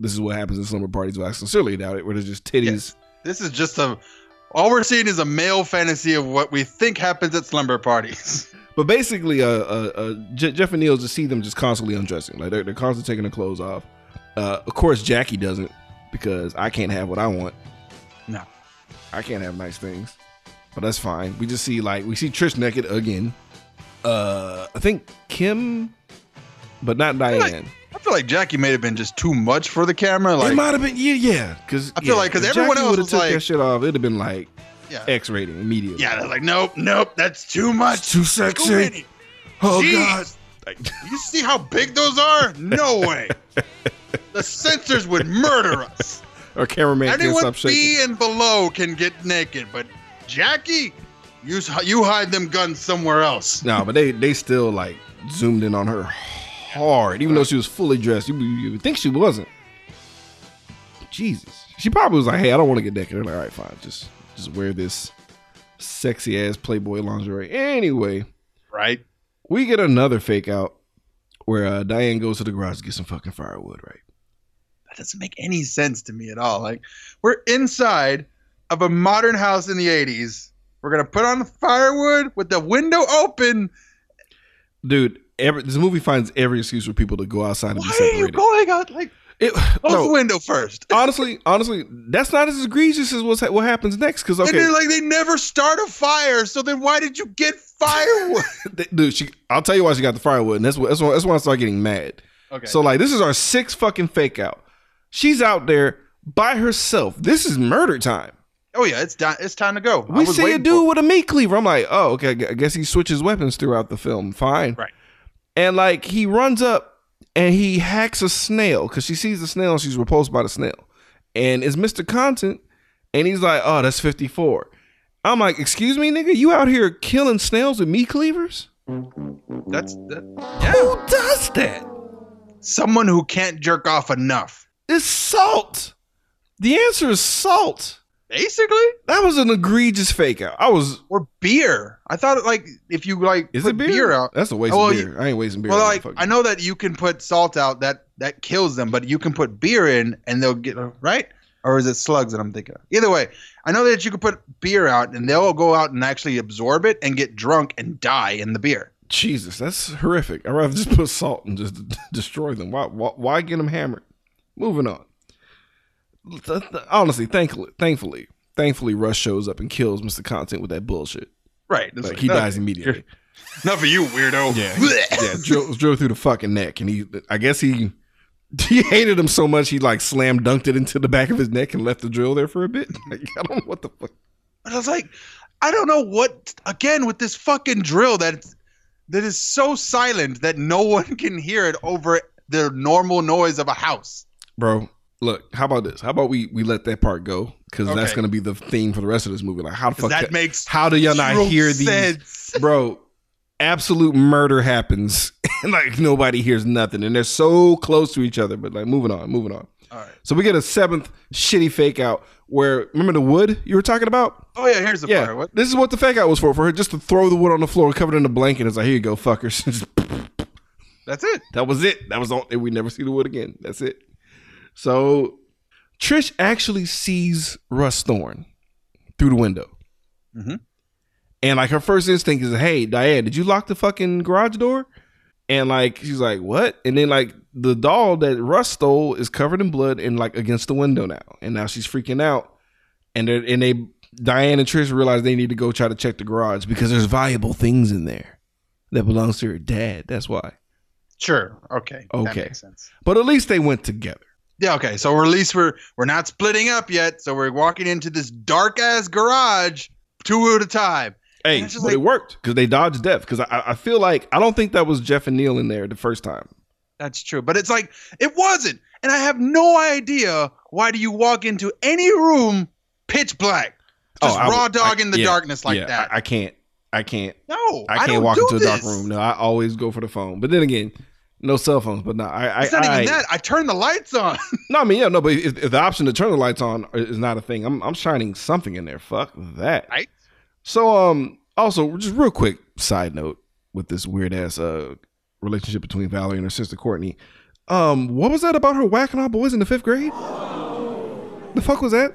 this is what happens in slumber parties, but I sincerely doubt it. Where there's just titties. Yes. This is just a all we're seeing is a male fantasy of what we think happens at slumber parties. But basically, uh, uh, uh Je- Jeff and Neil just see them just constantly undressing. Like they're, they're constantly taking their clothes off. Uh, of course, Jackie doesn't because I can't have what I want. No. I can't have nice things, but that's fine. We just see like we see Trish naked again. Uh, I think Kim, but not Diane. I feel like Jackie may have been just too much for the camera. Like it might have been yeah, yeah. Because I feel like- 'cause everyone else would've was took like- that shit off. It'd have been like yeah, X rating immediately. yeah. They're like, nope, nope, that's too much. It's too Too sexy. many. Oh Jeez. god. You see how big those are? No way. the censors would murder us. Our cameraman can't Anyone stop shaking. B and below can get naked, but Jackie, you you hide them guns somewhere else. No, but they they still like zoomed in on her hard, even though she was fully dressed. You, you think she wasn't. Jesus, she probably was like, "Hey, I don't want to get naked." They're like, "All right, fine, just just wear this sexy ass Playboy lingerie." Anyway, Right? we get another fake out where uh, Diane goes to the garage to get some fucking firewood. Right? That doesn't make any sense to me at all. Like we're inside of a modern house in the 80s. We're gonna put on the firewood with the window open. Dude, every, this movie finds every excuse for people to go outside and Why be are you separated. going out? Like It- close no, the window first. honestly, honestly, that's not as egregious as what's, what happens next. Because okay, like they never start a fire. So then why did you get firewood? Dude, she, I'll tell you why she got the firewood, and that's what that's why, that's why I start getting mad. okay. So like, this is our sixth fucking fake out. She's out there by herself. This is murder time. Oh yeah, it's time. It's time to go. We see a dude with a meat cleaver. I'm like, oh, okay. I I guess he switches weapons throughout the film. Fine. Right. And like, he runs up and he hacks a snail because she sees the snail and she's repulsed by the snail. And it's Mr. Content, and he's like, oh, that's 54. I'm like, excuse me, nigga, you out here killing snails with meat cleavers? That's that, yeah. Who does that? Someone who can't jerk off enough. It's salt. The answer is salt. Basically, That was an egregious fake out. I was. or beer. I thought like if you like Is put it beer? out. That's a waste well, of beer. I ain't wasting beer. Well, like I know that you can put salt out that that kills them, but you can put beer in and they'll get right. Or is it slugs that I'm thinking of? Either way, I know that you can put beer out and they'll go out and actually absorb it and get drunk and die in the beer. Jesus, that's horrific. I'd rather just put salt and just destroy them. Why, why, why get them hammered? Moving on. Honestly, thankfully, thankfully, thankfully, Rush shows up and kills Mr. Content with that bullshit. Right. Like, like, he no, dies immediately. Not for you, weirdo. Yeah, yeah, drill, drill through the fucking neck, and he, I guess he, he hated him so much he like slam dunked it into the back of his neck and left the drill there for a bit. Like, I don't know what the fuck. But I was like, I don't know what. Again, with this fucking drill that that is so silent that no one can hear it over the normal noise of a house. bro. Look, how about this? How about we we let that part go because that's gonna be the theme for the rest of this movie. Like, how the fuck? that makes how do y'all not hear these, sense. bro? Absolute murder happens, and like nobody hears nothing, and they're so close to each other. But like, moving on, moving on. All right. So we get a seventh shitty fake out where remember the wood you were talking about? Oh yeah, here's the Yeah, part. What? this is what the fake out was for. For her just to throw the wood on the floor, and covered in a blanket. It's like, here you go, fuckers. That's it. That was it. That was all. and We never see the wood again. That's it. So Trish actually sees Russ Thorn through the window. Mhm. And like her first instinct is, hey, Diane, did you lock the fucking garage door? And like she's like, what? And then like the doll that Russ stole is covered in blood and like against the window now. And now she's freaking out. And they and they Diane and Trish realize they need to go try to check the garage because there's valuable things in there that belongs to her dad. That's why. Sure. Okay. That Okay. makes sense. But at least they went together. Yeah. Okay. So we're, at least we're we're not splitting up yet. So we're walking into this dark ass garage two at a time. Hey, but like- it worked because they dodged death. Because I, I feel like I don't think that was Jeff and Neil in there the first time. That's true. But it's like it wasn't. And I have no idea why do you walk into any room pitch black? Oh, just Oh, raw dog I- in the yeah, darkness like yeah, that. I, I can't. I can't. no, I can't don't walk into a dark room. No, I always go for the phone. But then again, no cell phones. But no, I. It's I, not I, even that. I turn the lights on. No, I mean, yeah, no, but if, if the option to turn the lights on is not a thing, I'm I'm shining something in there. Fuck that. Right. So, um, also, just real quick side note with this weird ass uh relationship between Valerie and her sister Courtney. Um, what was that about her whacking all boys in the fifth grade? The fuck was that?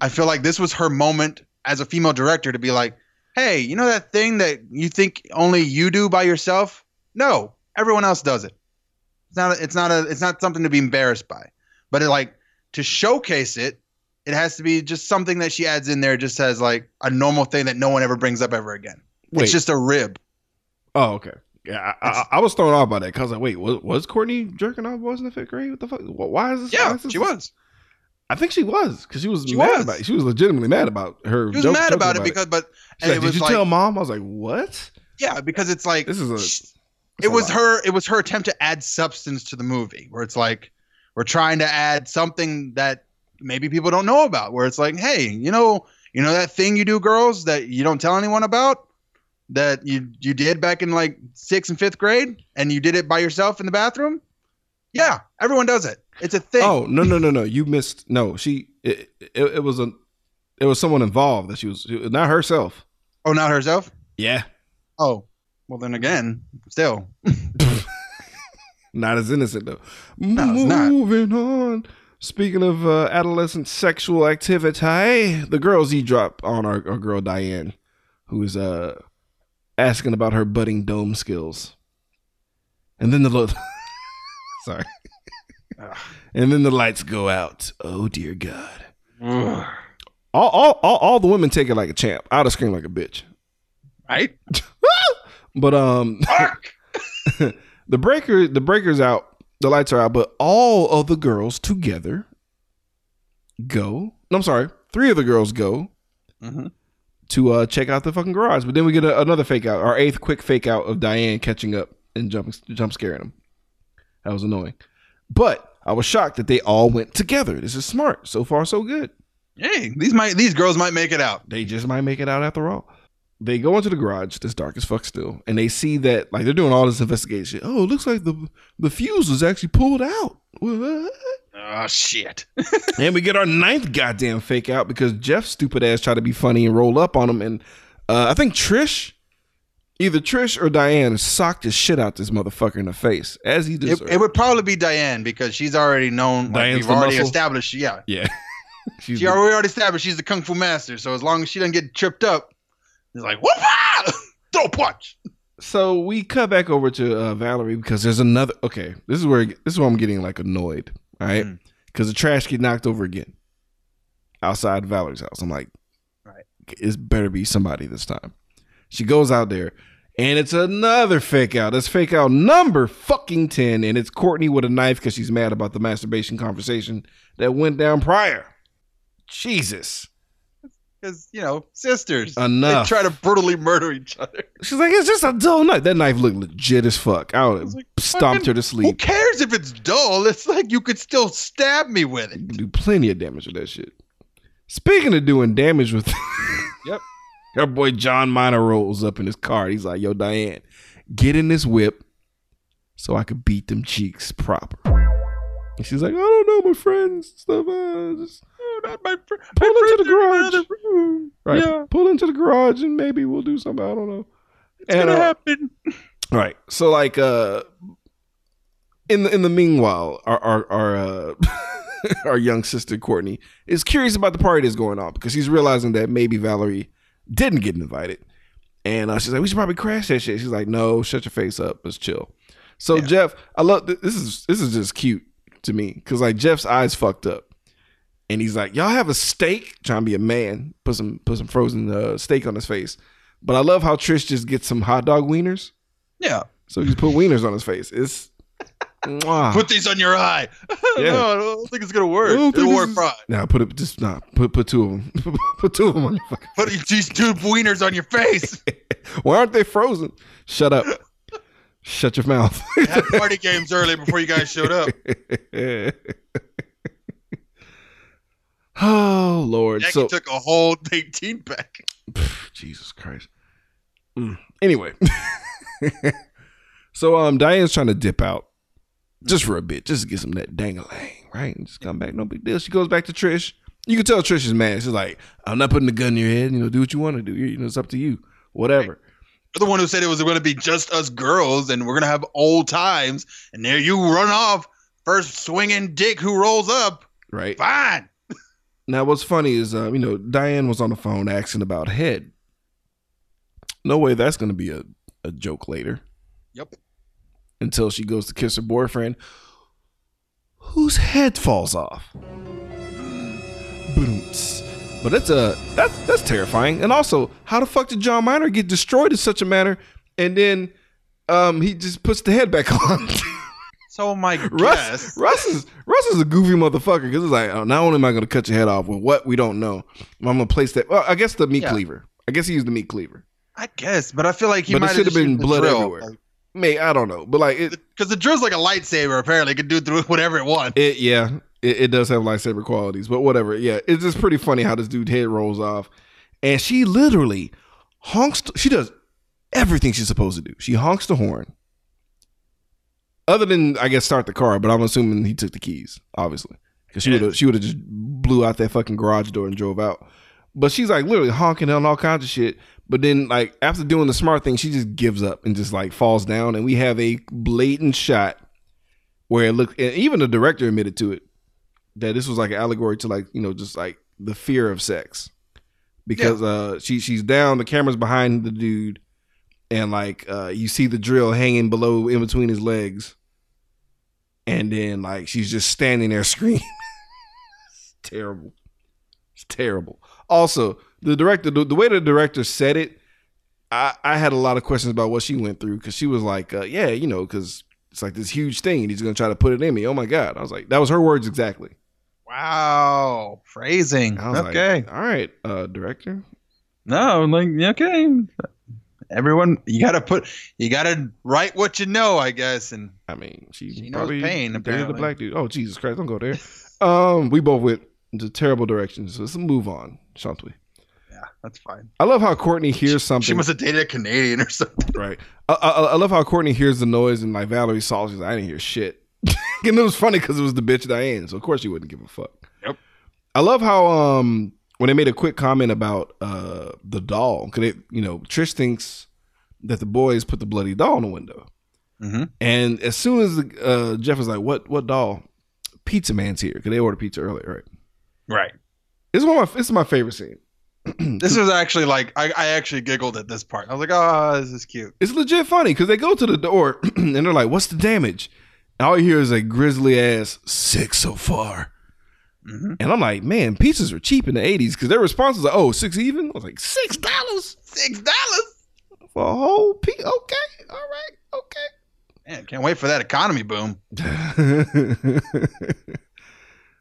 I feel like this was her moment as a female director to be like, hey, you know that thing that you think only you do by yourself? No, everyone else does it. It's not. A, it's not a. It's not something to be embarrassed by. But it, like to showcase it, it has to be just something that she adds in there, just as like a normal thing that no one ever brings up ever again. Wait. It's just a rib. Oh, okay. Yeah, I, I, I was thrown off by that because like, wait, was, was Courtney jerking off boys in the fifth grade? What the fuck? Wh- Why is this? Yeah, is this- she was. I think she was because she was She mad was. about. It. She was legitimately mad about her. She was joke- mad joking about it because, but and like, it Did was you like, tell mom? I was like, what? yeah, because it's like This is a. sh- it's it was her it was her attempt to add substance to the movie where it's like we're trying to add something that maybe people don't know about where it's like hey you know you know that thing you do girls that you don't tell anyone about that you you did back in like sixth and fifth grade and you did it by yourself in the bathroom yeah everyone does it it's a thing Oh no no no no! You missed. No, she. It, it, it was a. It was someone involved that she was not herself. oh not herself Yeah, oh well then again still not as innocent though. No, it's not. Moving on. Speaking of uh, adolescent sexual activity, the girls eavesdrop on our, our girl Diane, who is uh asking about her budding dome skills, and then the sorry, and then the lights go out. Oh dear God! Ugh. All all all, all the women take it like a champ. I'd have screamed like a bitch. right But um, the breaker the breaker's out. The lights are out, but all of the girls together go. No, I'm sorry. Three of the girls go Mhm. to uh, check out the fucking garage. But then we get a, another fake out, our eighth quick fake out of Diane catching up and jump jump scaring them. That was annoying. But I was shocked that they all went together. This is smart. So far, so good. hey these might these girls might make it out They just might make it out after all. They go into the garage, that's dark as fuck still, and they see that like they're doing all this investigation. Oh, it looks like the the fuse was actually pulled out. What? oh shit and we get our ninth goddamn fake out because Jeff's stupid ass tried to be funny and roll up on him, and uh, I think Trish, either Trish or Diane, socked his shit out this motherfucker in the face as he It, deserved. it would probably be Diane because she's already known. Like Diane's we've the already muscle? established. Yeah, yeah, she's she the- already, already established she's the kung fu master. So as long as she doesn't get tripped up, it's like whoop throw a punch. So we cut back over to uh, Valerie because there's another. Okay, this is where this is where I'm getting like annoyed. Right, Mm. because the trash get knocked over again outside Valerie's house. I'm like, Right. it better be somebody this time. She goes out there, and it's another fake out. It's fake out number fucking ten, and it's Courtney with a knife because she's mad about the masturbation conversation that went down prior. Jesus. Because you know sisters, Enough. They try to brutally murder each other. She's like, it's just a dull knife. That knife looked legit as fuck. I would have like, stomped her to sleep. Who cares if it's dull? It's like you could still stab me with it. You can do plenty of damage with that shit. Speaking of doing damage with, Yep. Our boy John Minor rolls up in his car. He's like, "Yo, Diane, get in this whip, so I could beat them cheeks proper." And she's like, "I don't know, my friends, stuff. Uh, just not my fr- pull my into the garage, right? Yeah. Pull into the garage, and maybe we'll do something. I don't know." It's gonna uh, happen. Right. So like uh in the in the meanwhile, our our our uh our young sister Courtney is curious about the party that's going on because she's realizing that maybe Valerie didn't get invited. And uh, she's like, we should probably crash that shit. She's like, no, shut your face up. Let's chill. So Yeah. Jeff, I love th- this is this is just cute to me because like Jeff's eyes fucked up, and he's like, y'all have a steak, trying to be a man, put some put some frozen uh, steak on his face. But I love how Trish just gets some hot dog wieners. Yeah. So he just put wieners on his face. It's Mwah. Put these on your eye. Yeah. no, I don't think it's gonna work. I don't think It'll work fine. Nah, put it just nah. Put put two of them. put two of them on your fucking. Put these two wieners on your face. Why aren't they frozen? Shut up. Shut your mouth. Had party games early before you guys showed up. oh Lord. Jackie so took a whole 18 pack. Pff, Jesus Christ. Mm. Anyway, so um, Diane's trying to dip out just for a bit, just to get some of that dangalang, right? And just come back, no big deal. She goes back to Trish. You can tell Trish is mad. She's like, "I'm not putting the gun in your head. You know, do what you want to do. You know, it's up to you. Whatever." You're the one who said it was going to be just us girls and we're going to have old times. And there you run off. First swinging dick who rolls up. Right Fine. Now, what's funny is, uh, you know, Diane was on the phone asking about head. No way that's going to be a, a joke later. Yep. until she goes to kiss her boyfriend, whose head falls off. Boom-ts. But that's a that's that's terrifying. And also, how the fuck did John Minor get destroyed in such a manner, and then um he just puts the head back on? So my Russ guess. Russ is Russ is a goofy motherfucker because it's like, oh, not only am I going to cut your head off with what we don't know, I'm going to place that. Well, I guess the meat Yeah. cleaver. I guess he used the meat cleaver. I guess, but I feel like he But it might should have been blood everywhere. May I don't know, but like it, Because the drill's like a lightsaber, apparently. It can do through whatever it wants. It yeah, it, it does have lightsaber qualities, but whatever. Yeah, it's just pretty funny how this dude head rolls off, and she literally honks. She does everything she's supposed to do. She honks the horn. Other than I guess start the car, but I'm assuming he took the keys, obviously, because she would have she would have just blew out that fucking garage door and drove out. But she's like literally honking on all kinds of shit. But then like after doing the smart thing, she just gives up and just like falls down, and we have a blatant shot where it looked and even the director admitted to it that this was like an allegory to like you know just like the fear of sex. Because uh she she's down the camera's behind the dude and like uh you see the drill hanging below in between his legs and then like she's just standing there screaming it's terrible it's terrible also the director the, the way the director said it I, I had a lot of questions about what she went through because she was like, uh, yeah, you know, because it's like this huge thing and he's going to try to put it in me. Oh my God. I was like, that was her words exactly. Wow. Phrasing. Okay. like, all right, uh, director. no, like, okay. Everyone, you got to put, you got to write what you know, I guess. And I mean, she, She knows probably pain, dated the black dude. Oh, Jesus Christ. Don't go there. um, We both went into terrible directions. So let's move on, shan't we? yeah, that's fine. I love how Courtney hears something. She must have dated a Canadian or something. Right. I, I, I love how Courtney hears the noise and like Valerie saw. She's like, I didn't hear shit. and it was funny because it was the bitch Diane, so of course she wouldn't give a fuck. Yep. I love how um when they made a quick comment about uh the doll because it you know Trish thinks that the boys put the bloody doll in the window, Mm-hmm. and as soon as the, uh, Jeff was like, "What what doll?" Pizza Man's here because they ordered pizza earlier, right? Right. This is one of my this is my favorite scene. This was actually like, I, I actually giggled at this part. I was like, oh, this is cute. It's legit funny because they go to the door and they're like, "What's the damage?" And all you hear is a grizzly ass six so far. Mm-hmm. And I'm like, man, pizzas were cheap in the '80s because their response was like, "Oh, six even." I was like, six dollars Six dollars. for a whole pizza. Okay, all right, Okay. Man, can't wait for that economy boom.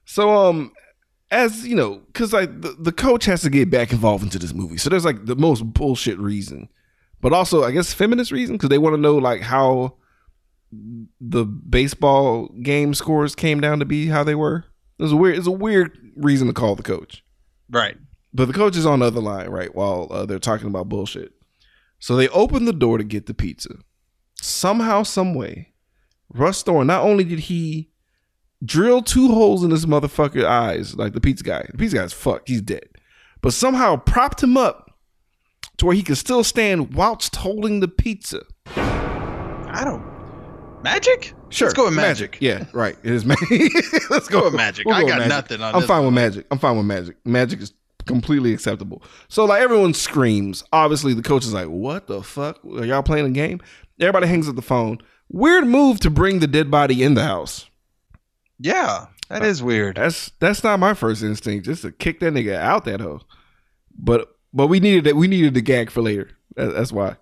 so, um, as you know, because like the, the coach has to get back involved into this movie, so there's like the most bullshit reason, but also I guess feminist reason because they want to know like how the baseball game scores came down to be how they were. It's a weird. It's a weird reason to call the coach. Right. But the coach is on the other line, right? While uh, they're talking about bullshit. So they open the door to get the pizza. Somehow, some way, Russ Thorn. Not only did he drill two holes in this motherfucker eyes, like the pizza guy. The pizza guy's fucked. He's dead. But somehow propped him up to where he could still stand whilst holding the pizza. I don't. Magic? Sure, Let's go with magic. Yeah, right. It is magic. Let's Go with magic. We'll I go got with nothing on I'm fine with magic. I'm fine with magic. Magic is completely acceptable. So like everyone screams. Obviously, the coach is like, "What the fuck? Are y'all playing a game?" Everybody hangs up the phone. Weird move to bring the dead body in the house. Yeah, that is weird. That's that's not my first instinct. Just to kick that nigga out that hoe. But but we needed that. We needed the gag for later. That, that's why.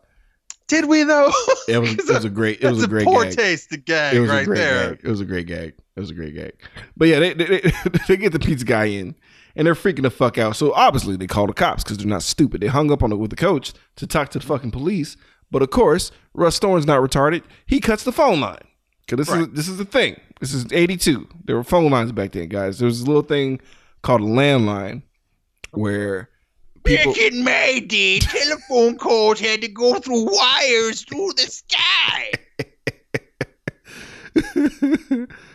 Did we though? It was, it was a great. It was a great poor gag. taste to gag It was a right great there. gag. It was a great gag. It was a great gag. But yeah, they they, they, they get the pizza guy in, and they're freaking the fuck out. So obviously they call the cops because they're not stupid. They hung up on it with the coach to talk to the fucking police. But of course, Russ Thorn's not retarded. He cuts the phone line because this is this is the thing. This is '82. There were phone lines back then, guys. There was a little thing called a landline where people. Back in my day, telephone calls had to go through wires through the sky.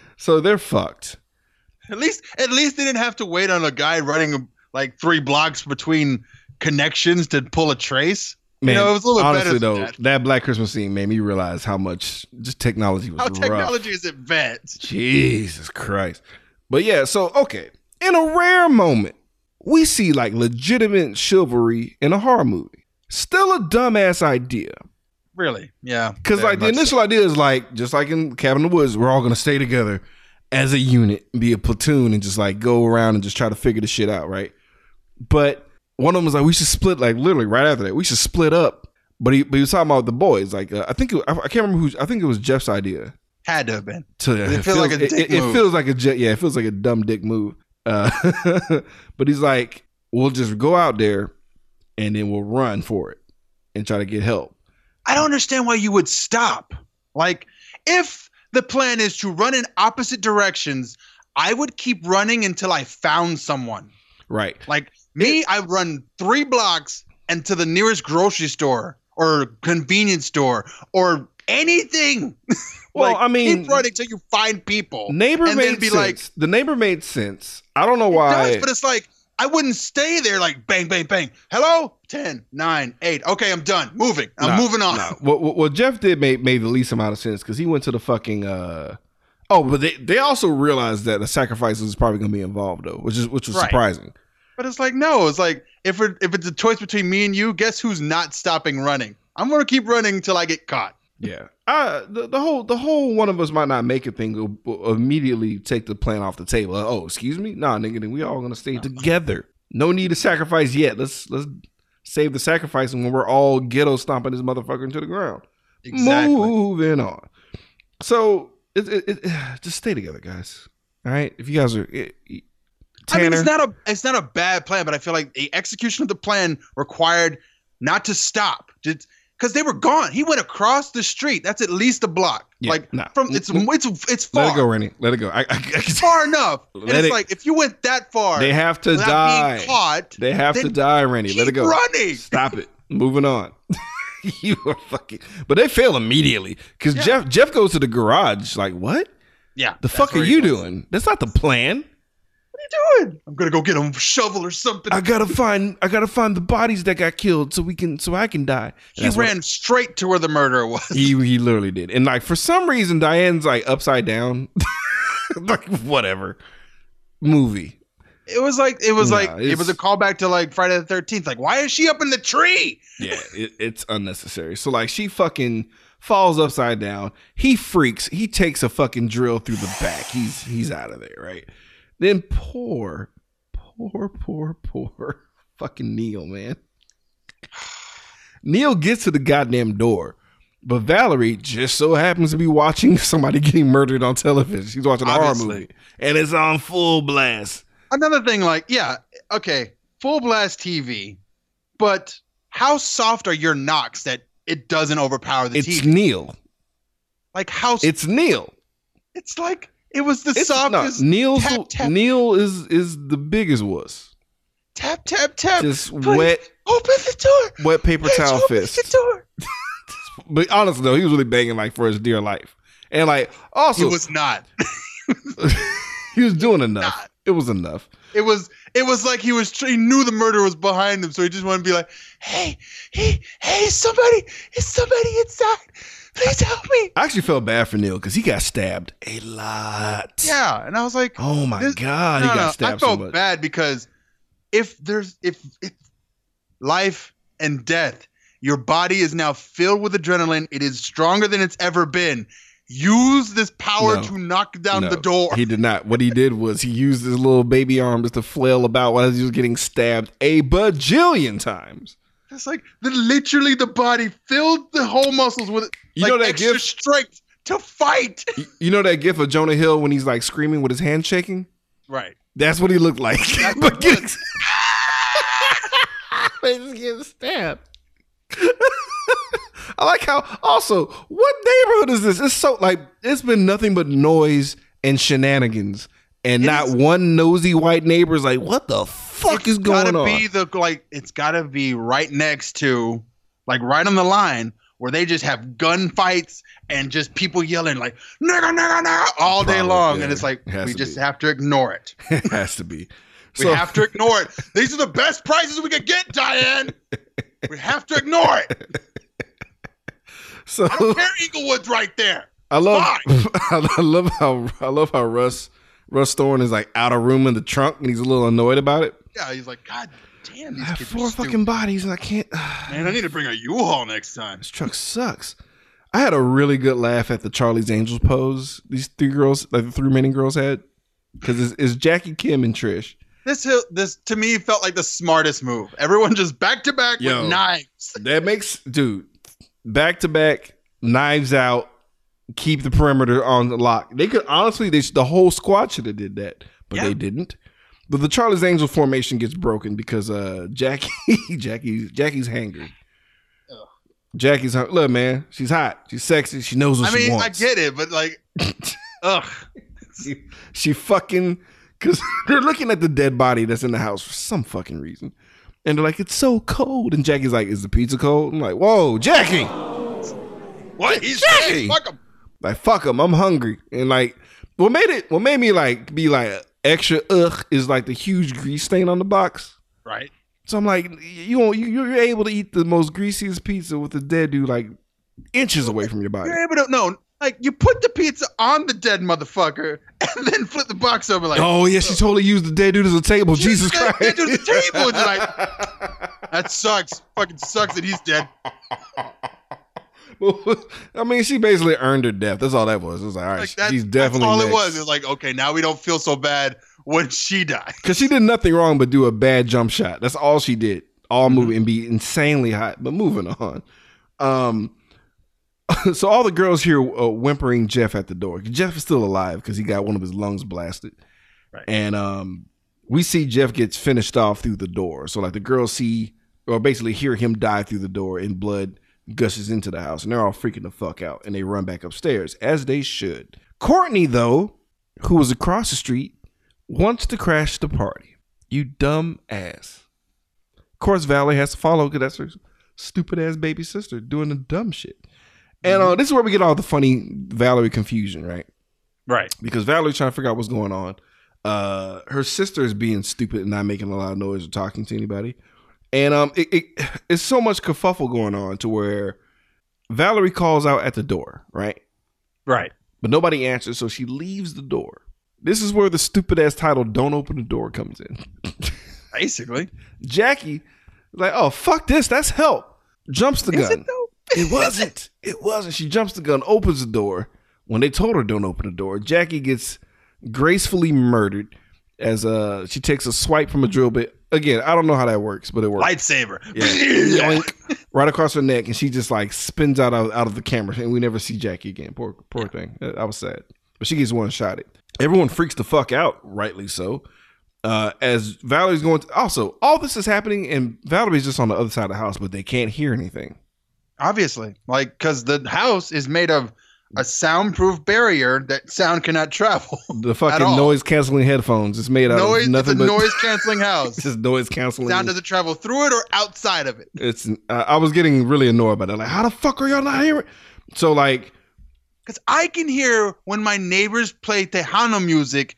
so they're fucked. At least, at least they didn't have to wait on a guy running like three blocks between connections to pull a trace. Man, you know, it was a little honestly better though, that. that. Black Christmas scene made me realize how much just technology was How rough. technology is advanced. Jesus Christ. But yeah, so okay. In a rare moment, we see like legitimate chivalry in a horror movie. Still a dumbass idea. Really? Yeah. Because like the much so. initial idea is like just like in Cabin in the Woods, we're all gonna stay together as a unit, be a platoon, and just like go around and just try to figure the shit out, right? But one of them was like, we should split, like literally right after that, we should split up. But he, but he was talking about the boys. Like uh, I think it, I, I can't remember who. I think it was Jeff's idea. had to have been. To It feels like a it, dick it, it feels like a jet. Yeah, it feels like a dumb dick move. Uh, but he's like, we'll just go out there, and then we'll run for it and try to get help. I don't understand why you would stop. Like, if the plan is to run in opposite directions, I would keep running until I found someone. Right. Like me, I run three blocks and to the nearest grocery store or convenience store or anything. Well, Like, I mean, keep running till you find people. Neighbor and then made be sense. like, the neighbor made sense. I don't know It why. does, but it's like I wouldn't stay there like bang, bang, bang. Hello? 10, 9, 8. Okay, I'm done. Moving. I'm Nah, moving on. nah. Jeff did made made the least amount of sense because he went to the fucking. uh Oh, but they, they also realized that a sacrifice was probably going to be involved though, which is which was Right. surprising. But it's like, no, it's like if it, if it's a choice between me and you, guess who's not stopping running? I'm gonna keep running until I get caught. Yeah, uh, the, the whole the whole one of us might not make a thing will, will immediately take the plan off the table. Uh, oh, excuse me, nah, nigga, then we all gonna stay together. No need to sacrifice yet. Let's let's save the sacrifice, and when we're all ghetto stomping this motherfucker into the ground. Exactly. Moving on. So it, it, it, just stay together, guys. All right. If you guys are it, it- I mean, Tanner, it's not a it's not a bad plan, but I feel like the execution of the plan required not to stop, just because they were gone. He went across the street. That's at least a block. Yeah, like nah. from it's it's it's far. let it go, Rennie. Let it go. I, I, I It's far enough. And it's it- like if you went that far, they have to die. being caught, They have to die, Rennie. Let it go. running. Stop it. Moving on. you are fucking. But they fail immediately because Yeah. Jeff Jeff goes to the garage. Like what? Yeah. The fuck are you was. doing? That's not the plan. You doing? I'm gonna go get a shovel or something. I gotta find. I gotta find the bodies that got killed so we can. So I can die. he That's what- ran straight to where the murderer was. He he literally did. And like for some reason Diane's like upside down. like whatever. Movie. It was like it was Nah, like it was a callback to like Friday the Thirteenth. Like, why is she up in the tree? Yeah, it, it's unnecessary. So like she fucking falls upside down. He freaks. He takes a fucking drill through the back. He's he's out of there, right? Then poor, poor, poor, poor fucking Neil, man. Neil gets to the goddamn door. But Valerie just so happens to be watching somebody getting murdered on television. She's watching a horror movie. And it's on full blast. Another thing, like, yeah, okay, full blast TV, but how soft are your knocks that it doesn't overpower the It's TV? It's Neil. Like how it's, It's Neil. it's like it was the It's no, softest Neil's tap, tap. Neil is is the biggest wuss. tap tap tap. Just Please, wet Open the door. wet paper Please towel open fist. the door. But honestly though, he was really banging like for his dear life. And like also He also was not. he was doing enough. not. It was enough. It was it was like he was he knew the murder was behind him, so he just wanted to be like, hey, hey, hey, somebody, is somebody inside? Please help me. I actually felt bad for Neil because he got stabbed a lot. Yeah, and I was like, Oh my This- god, no, he got no, stabbed I felt so bad because if there's if, if life and death, your body is now filled with adrenaline. It is stronger than it's ever been. Use this power No. to knock down No, the door. He did not. What he did was he used his little baby arms to flail about while he was getting stabbed a bajillion times. It's like the literally the body filled the whole muscles with You like know that extra gif? strength to fight. You- know that gif of Jonah Hill when he's like screaming with his hand shaking? right. That's what he looked like. But but he's getting stabbed. I like how also what neighborhood is this? It's so like it's been nothing but noise and shenanigans, and It not is- one nosy white neighbor is like, "What the fuck is going on? It's gotta be the like it's gotta be right next to like right on the line where they just have gunfights and just people yelling like nigga nigga nigga all day Probably, long yeah. and it's like It we just be. have to ignore it it has to be. we So- have to ignore it these are the best prices we could get diane we have to ignore it So i don't care eaglewood's right there I love. I love how I love how Russ Russ Thorn is like out of room in the trunk and he's a little annoyed about it. yeah he's like god damn I have kids four are fucking stupid. bodies and I can't. man i need to bring a u-haul next time This truck sucks. I had a really good laugh at the Charlie's Angels pose. These three girls, like the three remaining girls, had because it's, it's Jackie, Kim, and Trish. this this to me felt like the smartest move everyone just back to back Yo. with knives That makes dude back to back, knives out, keep the perimeter on the lock. They could honestly, they, the whole squad should have did that, but Yeah. they didn't. But the Charlie's Angel formation gets broken because uh Jackie, Jackie, Jackie's hangry. Ugh. Jackie's look, man. She's hot. She's sexy. She knows what I she mean, wants. I get it, but like, ugh. she, she fucking because they're looking at the dead body that's in the house for some fucking reason, and they're like, "It's so cold." And Jackie's like, "Is the pizza cold?" I'm like, "Whoa, Jackie!" What? He's Jackie! Fuck him. Like, fuck him. I'm hungry. And like, what made it? What made me like be like extra ugh is like the huge grease stain on the box. Right. So I'm like, you won't- you you're able to eat the most greasiest pizza with the dead dude like inches away from your body. You're able to no, like you put the pizza on the dead motherfucker and then flip the box over like. Oh yeah, she totally used the dead dude as a table. Jesus Christ, dead dude as a table. It's like- That sucks. Fucking sucks that he's dead. I mean, she basically earned her death. That's all that was. It was like, all right, Like that, she's definitely that's all next. it was. It's like okay, now we don't feel so bad when she died. Because she did nothing wrong but do a bad jump shot. That's all she did. All Mm-hmm. movie and be insanely hot. But moving on. Um, so all the girls here uh, whimpering Jeff at the door. Jeff is still alive because he got one of his lungs blasted. Right. And um, we see Jeff gets finished off through the door. So like the girls see or basically hear him die through the door and blood gushes into the house and they're all freaking the fuck out and they run back upstairs as they should. Courtney though, who was across the street, wants to crash the party. You dumb ass. Of course, Valerie has to follow because that's her stupid ass baby sister doing the dumb shit. And uh, this is where we get all the funny Valerie confusion, right? Right. Because Valerie's trying to figure out what's going on. Uh, her sister is being stupid and not making a lot of noise or talking to anybody. And um, it, it it's so much kerfuffle going on to where Valerie calls out at the door, right? Right. But nobody answers, so she leaves the door. This is where the stupid ass title "Don't Open the Door" comes in. Basically. Jackie like, "Oh fuck this, that's help." Jumps the Is gun. It wasn't. It wasn't. She jumps the gun, opens the door. When they told her don't open the door, Jackie gets gracefully murdered as uh she takes a swipe from a drill bit. Again, I don't know how that works, but it works. Lightsaber. Yeah. Yoink. right across her neck, and she just like spins out of, out of the camera, and we never see Jackie again. Poor poor thing. I was sad, but she gets one shot at. Everyone freaks the fuck out, rightly so. Uh, as Valerie's going to, also, all this is happening, and Valerie's just on the other side of the house, but they can't hear anything. Obviously, like because the house is made of a soundproof barrier that sound cannot travel. The fucking noise canceling headphones. It's made out noise. of It's a nothing but noise canceling house. It's just noise canceling. Sound doesn't travel through it or outside of it. It's. Uh, I was getting really annoyed by that. Like, how the fuck are y'all not hearing? So like, Because I can hear when my neighbors play Tejano music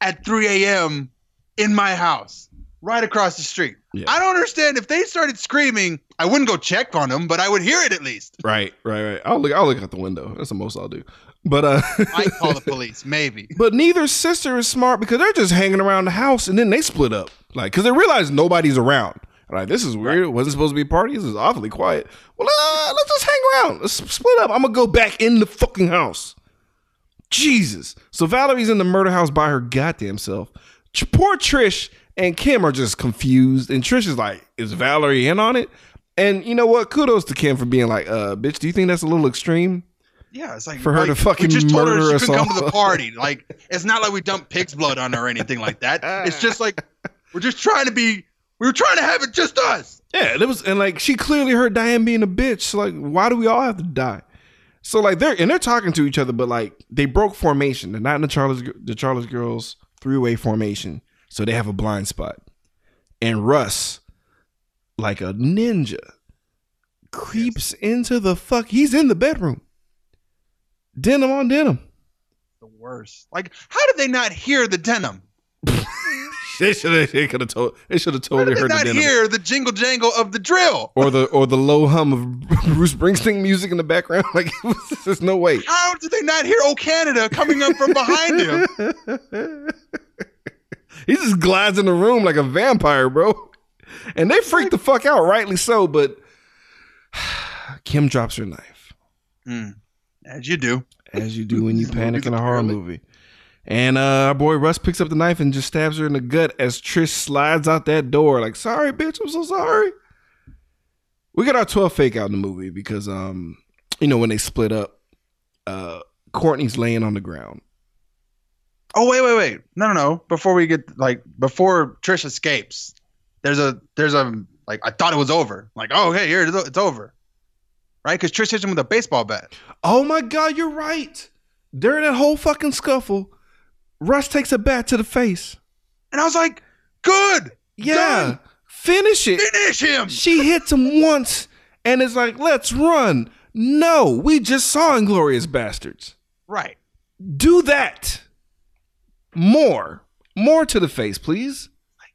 at 3 a.m. in my house, right across the street. Yeah. I don't understand. If they started screaming, I wouldn't go check on them, but I would hear it at least. right, right, right. I'll look. I'll look out the window. That's the most I'll do. But uh, I call the police, maybe. But neither sister is smart because they're just hanging around the house and then they split up. Like, because they realize nobody's around. Like, this is weird. It wasn't supposed to be a party. This is awfully quiet. Well, uh, let's just hang around. Let's split up. I'm going to go back in the fucking house. Jesus. So Valerie's in the murder house by her goddamn self. Poor Trish and Kim are just confused. And Trish is like, is Valerie in on it? And you know what? Kudos to Kim for being like, uh, bitch, do you think that's a little extreme? Yeah, it's like For her like, to fucking we just told her she us couldn't come to the party. Like it's not like we dumped pig's blood on her or anything like that. It's just like we're just trying to be. We were trying to have it just us. Yeah, it was, and like she clearly heard Diane being a bitch. So like, why do we all have to die? So like they're and they're talking to each other, but like they broke formation. They're not in the Charles the Charles girls three way formation, so they have a blind spot. And Russ, like a ninja, creeps into the fuck. He's in the bedroom, denim on denim. The worst. Like, how did they not hear the denim? They should have. They could have told. They should have totally heard the not denim. hear the jingle jangle of the drill? or the or the low hum of Bruce Springsteen music in the background. Like was, there's no way. How did they not hear "Oh Canada" coming up from behind him? he just glides in the room like a vampire, bro. And they freak the fuck out, rightly so. But Kim drops her knife, Mm, as you do. as you do when you panic in a horror movie. And uh, our boy Russ picks up the knife and just stabs her in the gut as Trish slides out that door. Like, sorry, bitch, I'm so sorry. We got our 12 fake out in the movie because, um, you know, when they split up, uh, Courtney's laying on the ground. Oh wait, wait, wait. No, no, no. Before we get like before Trish escapes, there's a there's a like I thought it was over. Like, oh hey, here it is, over. Right? Because Trish hits him with a baseball bat. Oh my God, you're right. During that whole fucking scuffle, Russ takes a bat to the face. And I was like, good. Yeah. Done. Finish it. Finish him. She hits him once and is like, let's run. No, we just saw Inglourious Basterds. Right. Do that. More. More to the face, please.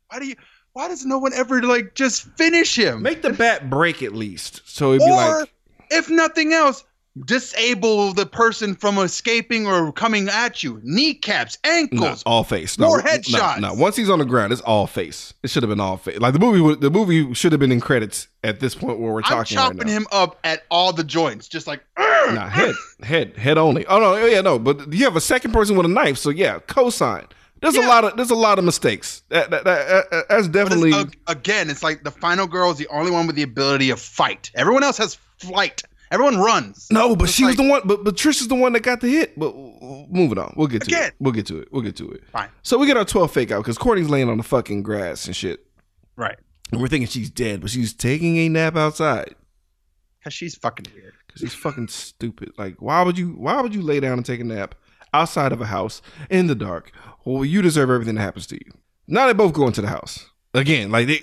Why do you why does no one ever like just finish him? Make the bat break at least. So it'd be like, if nothing else, disable the person from escaping or coming at you. Kneecaps, no, ankles. all face. No, More no, headshots. No, once he's on the ground, it's all face. It should have been all face. Like the movie, the movie should have been in credits at this point where we're talking. I'm right chopping now. him up at all the joints, just like Nah, head, head, head only. Oh no, yeah, no. But you have a second person with a knife, so yeah, cosign. There's a lot of there's a lot of mistakes. That, that, that- that- that's But it's, definitely uh, again, it's like the final girl is the only one with the ability of fight. Everyone else has flight. Everyone runs. no. But It's she was the one. But but Trish is the one that got the hit. But moving on, we'll get to Again. it. We'll get to it. We'll get to it. Fine. So we get our 12 fake out because Courtney's laying on the fucking grass and shit. Right. And we're thinking she's dead, but she's taking a nap outside Because she's fucking weird. because she's fucking stupid. Like, why would you? Why would you lay down and take a nap outside of a house in the dark? Well, you deserve everything that happens to you. Now they both go into the house again. Like they,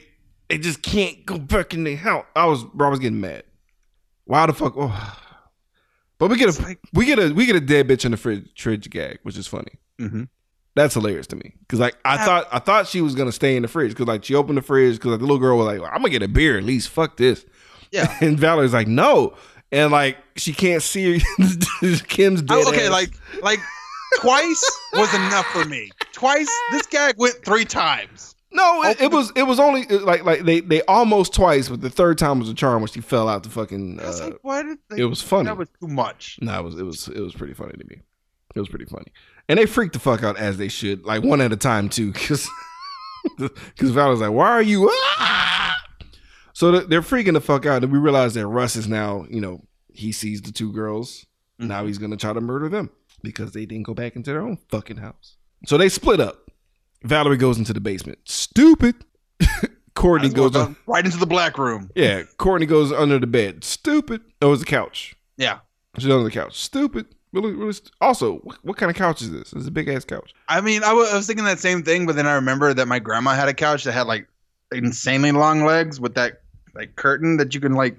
they just can't go back in the house. I was, bro, I was getting mad. Why the fuck? Oh. But we get a, like- we get a, we get a dead bitch in the fridge, fridge gag, which is funny. Mm-hmm. That's hilarious to me because like I Yeah. thought I thought she was gonna stay in the fridge because like she opened the fridge because like the little girl was like I'm gonna get a beer at least fuck this Yeah. and Valerie's like no and like she can't see Kim's dead I- okay, ass. like like twice was enough for me. Twice. This gag went three times. no it, it was it was only like like they they almost twice but the third time was a charm when she fell out the fucking was uh, like, why did they, it was funny That was too much. no it was it was it was pretty funny to me it was pretty funny and they freaked the fuck out as they should like one at a time too because because Valerie's like why are you ah! so they're- they're freaking the fuck out and we realize that Russ is now you know he sees the two girls now he's gonna try to murder them because they didn't go back into their own fucking house so they split up Valerie goes into the basement stupid Courtney well goes go right into the black room. yeah Courtney goes under the bed stupid oh it was the couch Yeah. She's under the couch. Stupid. Really, really. St- also, what, what kind of couch is this? It's a big ass couch. I mean, I was thinking that same thing, but then I remember that my grandma had a couch that had like insanely long legs with that like curtain that you can like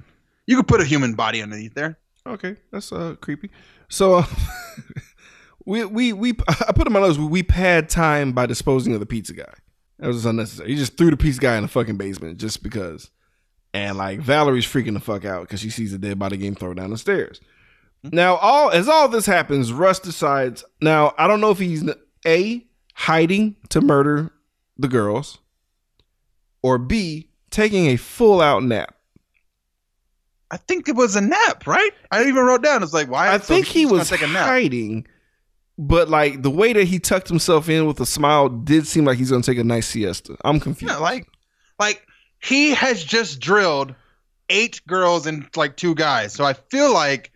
you could put a human body underneath there. Okay, that's uh creepy. So, uh, we we we I put in my notes. We pad time by disposing of the pizza guy. That was unnecessary. He just threw the pizza guy in the fucking basement just because. And like Valerie's freaking the fuck out because she sees a dead body getting thrown down the stairs. Now, all as all this happens, Russ decides. Now, I don't know if he's a hiding to murder the girls, or b taking a full out nap. I think it was a nap, right? I even wrote down. It's like why? I think he was take a nap. hiding, but like the way that he tucked himself in with a smile did seem like he's gonna take a nice siesta. I'm confused. Yeah, like, like he has just drilled eight girls and like two guys. So I feel like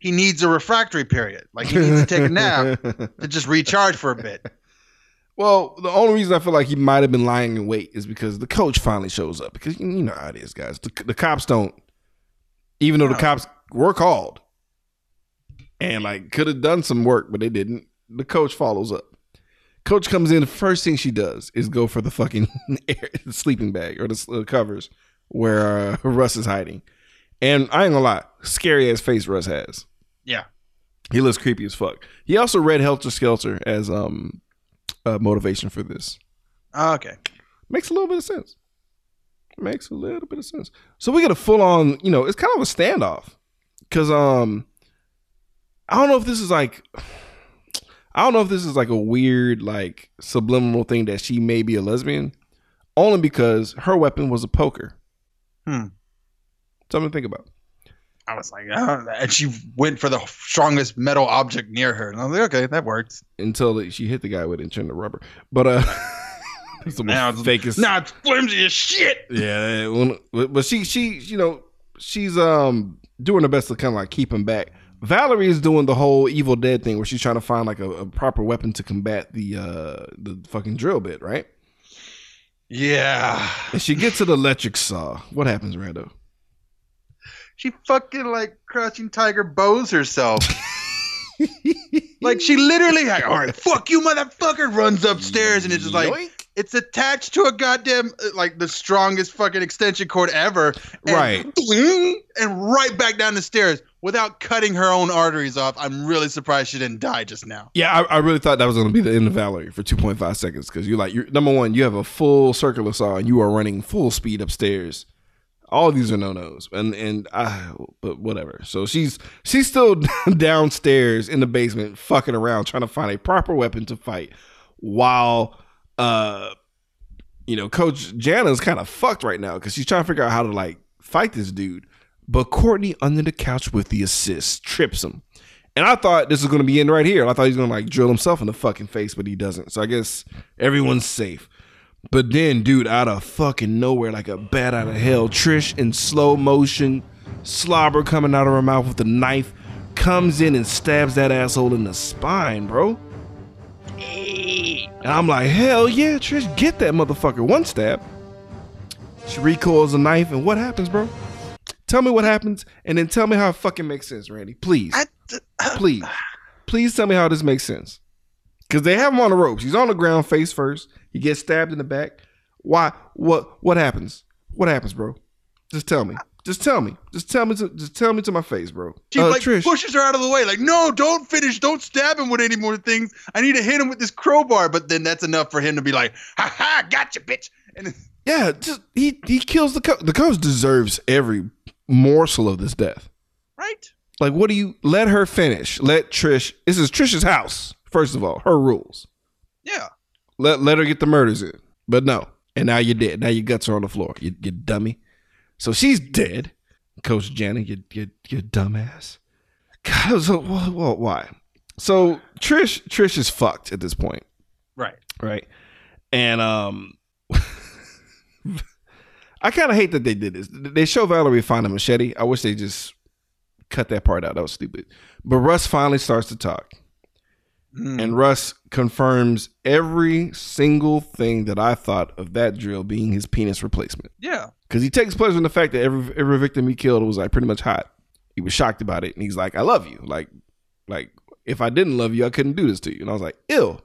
he needs a refractory period. Like he needs to take a nap to just recharge for a bit. Well, the only reason I feel like he might have been lying in wait is because the coach finally shows up. Because you know how it is, guys. The, the cops don't, even though the cops were called and like could have done some work, but they didn't. The coach follows up. Coach comes in. The first thing she does is go for the fucking air, sleeping bag or the uh, covers where uh, Russ is hiding. And I ain't gonna lie, scary ass face Russ has. Yeah. He looks creepy as fuck. He also read Helter Skelter as um uh, motivation for this. Okay. Makes a little bit of sense. Makes a little bit of sense. So we get a full on, you know, it's kind of a standoff. Cause um I don't know if this is like I don't know if this is like a weird, like subliminal thing that she may be a lesbian. Only because her weapon was a poker. Hmm. Something to think about. I was like, oh, and she went for the strongest metal object near her, and I was like, okay, that works. Until she hit the guy with it and turned to rubber. But uh it's the Now it's- fakest. Now it's flimsy as shit. Yeah, when, but she she you know she's um doing her best to kind of like keep him back. Valerie is doing the whole Evil Dead thing where she's trying to find like a, a proper weapon to combat the uh the fucking drill bit, right? Yeah. And she gets to the electric saw. What happens, Rando? She fucking like crouching tiger bows herself. like she literally like, all right, fuck you, motherfucker, runs upstairs and it's just like Yoink. it's attached to a goddamn uh, like the strongest fucking extension cord ever. And, Right. And right back down the stairs without cutting her own arteries off. I'm really surprised she didn't die just now. Yeah, I, I really thought that was going to be the end of Valerie for 2.5 seconds because you're like, you're, number one, you have a full circular saw and you are running full speed upstairs. All these are no nos, and and I, but whatever. So she's she's still downstairs in the basement, fucking around, trying to find a proper weapon to fight, while uh, you know, Coach Jana's kind of fucked right now because she's trying to figure out how to like fight this dude. But Courtney under the couch with the assist trips him. And I thought this was going to be in right here. I thought he was going to like drill himself in the fucking face, but he doesn't. So I guess everyone's safe. But then, dude, out of fucking nowhere, like a bat out of hell, Trish in slow motion, slobber coming out of her mouth with a knife, comes in and stabs that asshole in the spine, bro. And I'm like, hell yeah, Trish, get that motherfucker. One stab. She recoils the knife, and what happens, bro? Tell me what happens, and then tell me how it fucking makes sense, Randy. Please. I, Please. Please tell me how this makes sense. Because they have him on the ropes. He's on the ground face first. He gets stabbed in the back. Why? What what happens? What happens, bro? Just tell me. Just tell me. Just tell me to just tell me to my face, bro. She Uh, like Trish. pushes her out of the way, like, no, don't finish, don't stab him with any more things. I need to hit him with this crowbar, but then that's enough for him to be like, ha ha, gotcha, bitch. And Yeah, just he he kills the coach. The coach deserves every morsel of this death. right? Like, what do you let her finish? Let Trish. This is Trish's house. First of all, her rules. Yeah. Let let her get the murders in. But no. And now you're dead. Now your guts are on the floor. You, you dummy. So she's dead. Coach Janet, you you you dumbass. God, so wh- wh- why? So Trish Trish is fucked at this point, Right. right? And um, I kind of hate that they did this. They show Valerie find a machete. I wish they just cut that part out. That was stupid. But Russ finally starts to talk. Mm. And Russ confirms every single thing that I thought of that drill being his penis replacement. yeah. Because he takes pleasure in the fact that every every victim he killed was like pretty much hot. He was shocked about it, and he's like, "I love you." Like, like if I didn't love you, I couldn't do this to you. And I was like, "Ill,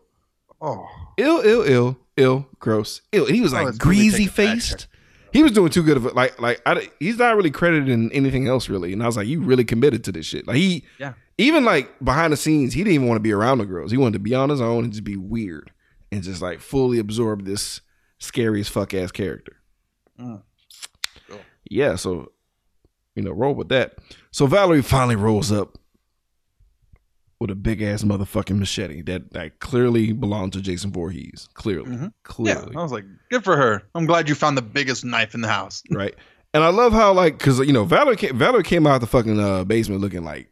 Oh. ill, ill, ill, ill, gross, ill." And he was Oh, like really greasy faced. He was doing too good of it. Like, like I, he's not really credited in anything else really. And I was like, "You really committed to this shit." Like he, Yeah. even like behind the scenes, he didn't even want to be around the girls. He wanted to be on his own and just be weird and just like fully absorb this scary as fuck ass character. Mm. Cool. Yeah, so you know, roll with that. So Valerie finally rolls up with a big ass motherfucking machete that that clearly belonged to Jason Voorhees. Clearly, Mhm. Yeah. I was like, good for her. I'm glad you found the biggest knife in the house. right? And I love how like because you know Valerie came, Valerie came out the fucking uh, basement looking like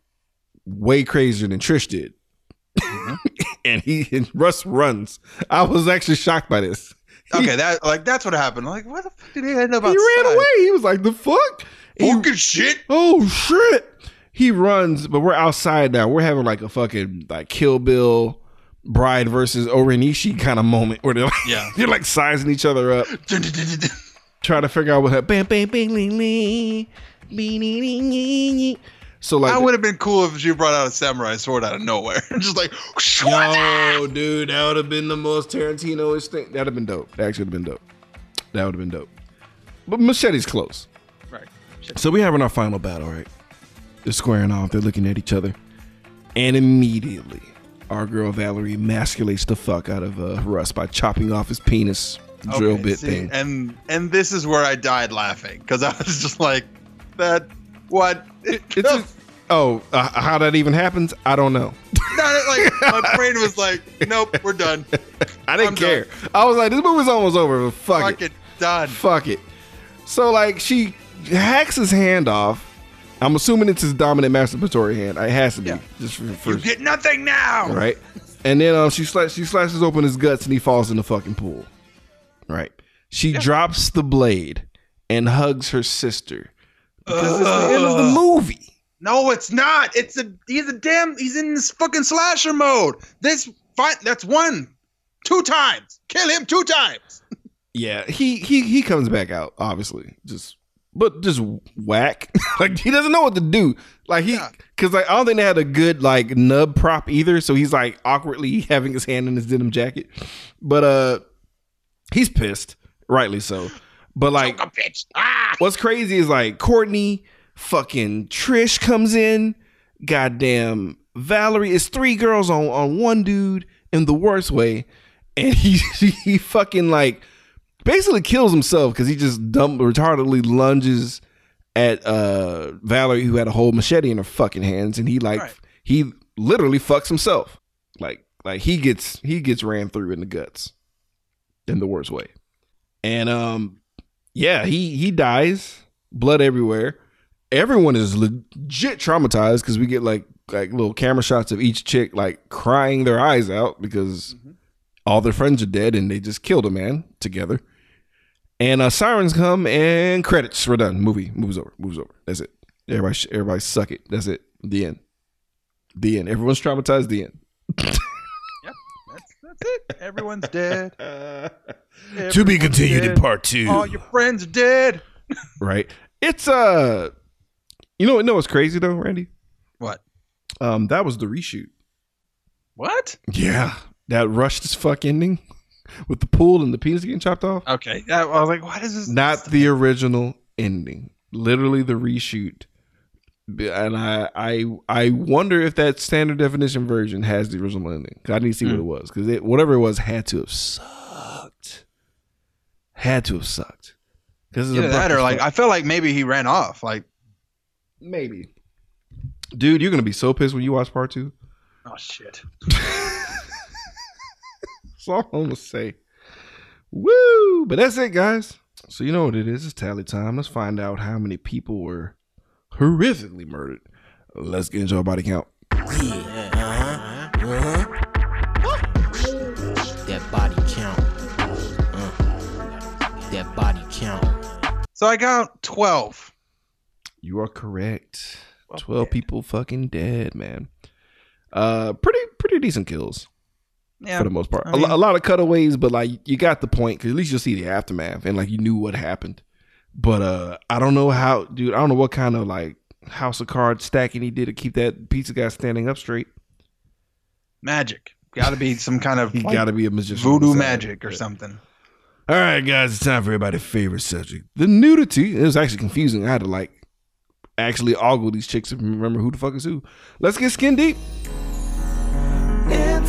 way crazier than Trish did, Mhm. and he and Russ runs. I was actually shocked by this. Okay, that like that's what happened. Like, what the fuck did he end up He outside? ran away. He was like, "The fuck." He- Fucking shit. oh shit. He runs, but we're outside now. We're having like a fucking like Kill Bill, Bride versus O-Ren Ishii kind of moment where they're like, Yeah. they're like sizing each other up, trying to figure out what. Bam, bam, bam, ling, ling, bing, ling, ling, ling, ling. So like, That would have been cool if she brought out a samurai sword out of nowhere. Just like, Yo, dude, that would have been the most Tarantino-ish thing. That'd have been dope. That actually would have been dope. That would have been dope. But Machete's close. Right. So we having our final battle, right? They're squaring off. They're looking at each other, and immediately, our girl Valerie emasculates the fuck out of uh, Russ by chopping off his penis drill Okay, bit see, thing. And and this is where I died laughing because I was just like, that what? It's just- oh, uh, how that even happens? I don't know. Not like my brain was like, nope, we're done. I didn't I'm care. I was like, this movie's almost over. But fuck Fuck it. it, done. fuck it. So like she hacks his hand off. I'm assuming it's his dominant masturbatory hand. It has to be Yeah. just for, for You get nothing now. right. And then um, she sli- she slashes open his guts and he falls in the fucking pool. Right. She drops the blade and hugs her sister because it's the end of the movie. No, it's not. It's a he's a damn he's in this fucking slasher mode. This fight that's one. Two times. Kill him two times. Yeah, he he he comes back out obviously, just but just whack. like he doesn't know what to do. Like he, because like I don't think they had a good like nub prop either. So he's like awkwardly having his hand in his denim jacket. But uh, he's pissed, rightly so. But like. Ah. what's crazy is like Courtney, fucking Trish comes in, goddamn Valerie. It's three girls on on one dude in the worst way, and he he fucking like basically kills himself because he just dumb retardedly lunges at uh Valerie who had a whole machete in her fucking hands, and he like Right. he literally fucks himself. Like like he gets he gets ran through in the guts in the worst way. And um yeah, he he dies, blood everywhere. Everyone is legit traumatized because we get like like little camera shots of each chick like crying their eyes out because all their friends are dead and they just killed a man together. And uh, sirens come and credits. We're done. Movie moves over. Moves over. That's it. Everybody, sh- everybody suck it. That's it. The end. The end. Everyone's traumatized. The end. That's that's it. Everyone's dead. to be Everyone's continued in part two. All your friends are dead. right? It's uh, you know, know what's crazy though, Randy? What? Um, that was the reshoot. What? Yeah, that rushed as fuck ending with the pool and the penis getting chopped off. Okay. I was like, what is this? Not the original ending. Literally the reshoot. And I I I wonder if that standard definition version has the original ending. I need to see what hmm. it was because it whatever it was had to have sucked. Had to have sucked. Because Either that or like I felt like maybe he ran off. Like, maybe. Dude, you're gonna be so pissed when you watch part two. oh shit. That's all I'm gonna say. Woo! But that's it, guys. So you know what it is. It's tally time. Let's find out how many people were horrifically murdered. Let's get into our body count. Yeah, uh-huh, uh-huh. That body count. Uh, that body count. So I got twelve. You are correct. Twelve people fucking dead, man. Uh, pretty pretty decent kills Yeah. for the most part. I A mean- a, lot of cutaways, but like you got the point because at least you'll see the aftermath and like you knew what happened. But uh, I don't know how, dude. I don't know what kind of like house of cards stacking he did to keep that pizza guy standing up straight. Magic. Got to be some kind of He like, got to be a magician. voodoo magic or Yeah. something. All right, guys, it's time for everybody's favorite subject: the nudity. It was actually confusing. I had to like actually ogle these chicks to remember who the fuck is who. Let's get skin deep.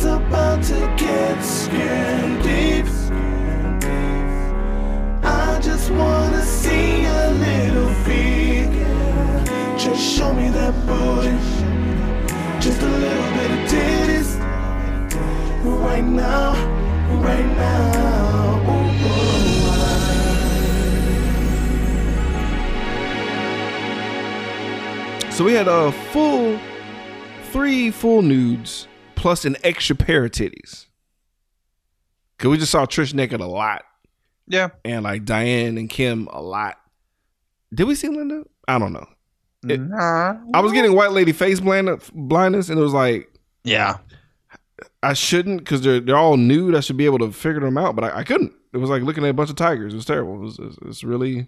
It's about to get skin deep. I just wanna see a little feet. Just show me that booty. Just a little bit of titties. Right now, right now. So we had a full three full nudes plus an extra pair of titties. Cause we just saw Trish naked a lot Yeah. and like Diane and Kim a lot. Did we see Linda? I don't know. It- Nah. I was getting white lady face blind, blindness, and it was like Yeah. I shouldn't because they're they're all nude. I should be able to figure them out, but I, I couldn't. It was like looking at a bunch of tigers. It was terrible. It was it's, it's really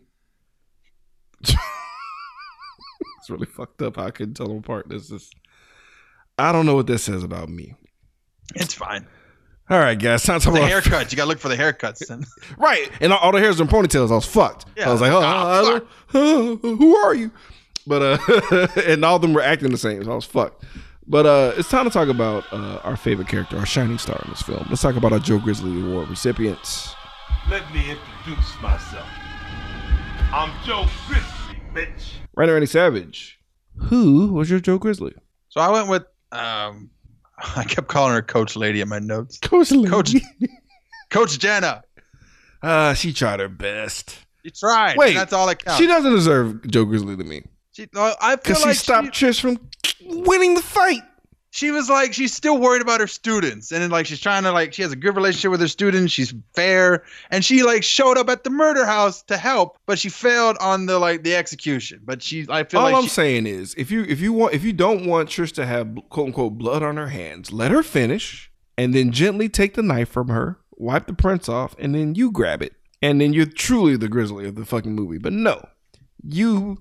it's really fucked up. How I couldn't tell them apart. This is I don't know what this says about me. It's fine. All right, guys, time to talk The haircuts. You gotta look for the haircuts. Then. right, and all, all the hairs and ponytails. I was fucked. Yeah. I was like, oh, I don't- oh, who are you? But uh, and all of them were acting the same. So I was fucked. But uh, it's time to talk about uh, our favorite character, our shining star in this film. Let's talk about our Joe Grizzly Award recipients. Let me introduce myself. I'm Joe Grizzly, bitch. Rainer Randy Savage. Who was your Joe Grizzly? So I went with. Um, I kept calling her Coach Lady in my notes. Coach. Coach. Coach Jenna. Uh, she tried her best. You tried. Wait, that's all that counts. She doesn't deserve Joe Grizzly to me She, no, I feel because she like stopped Trish from winning the fight. She was like she's still worried about her students. And then like she's trying to like she has a good relationship with her students. She's fair. And she like showed up at the murder house to help but she failed on the like the execution. But she i feel like All like I'm she, saying is, if you if you want if you don't want Trish to have quote unquote blood on her hands, let her finish, and then gently take the knife from her, wipe the prints off, and then you grab it, and then you're truly the Grizzly of the fucking movie. But no, you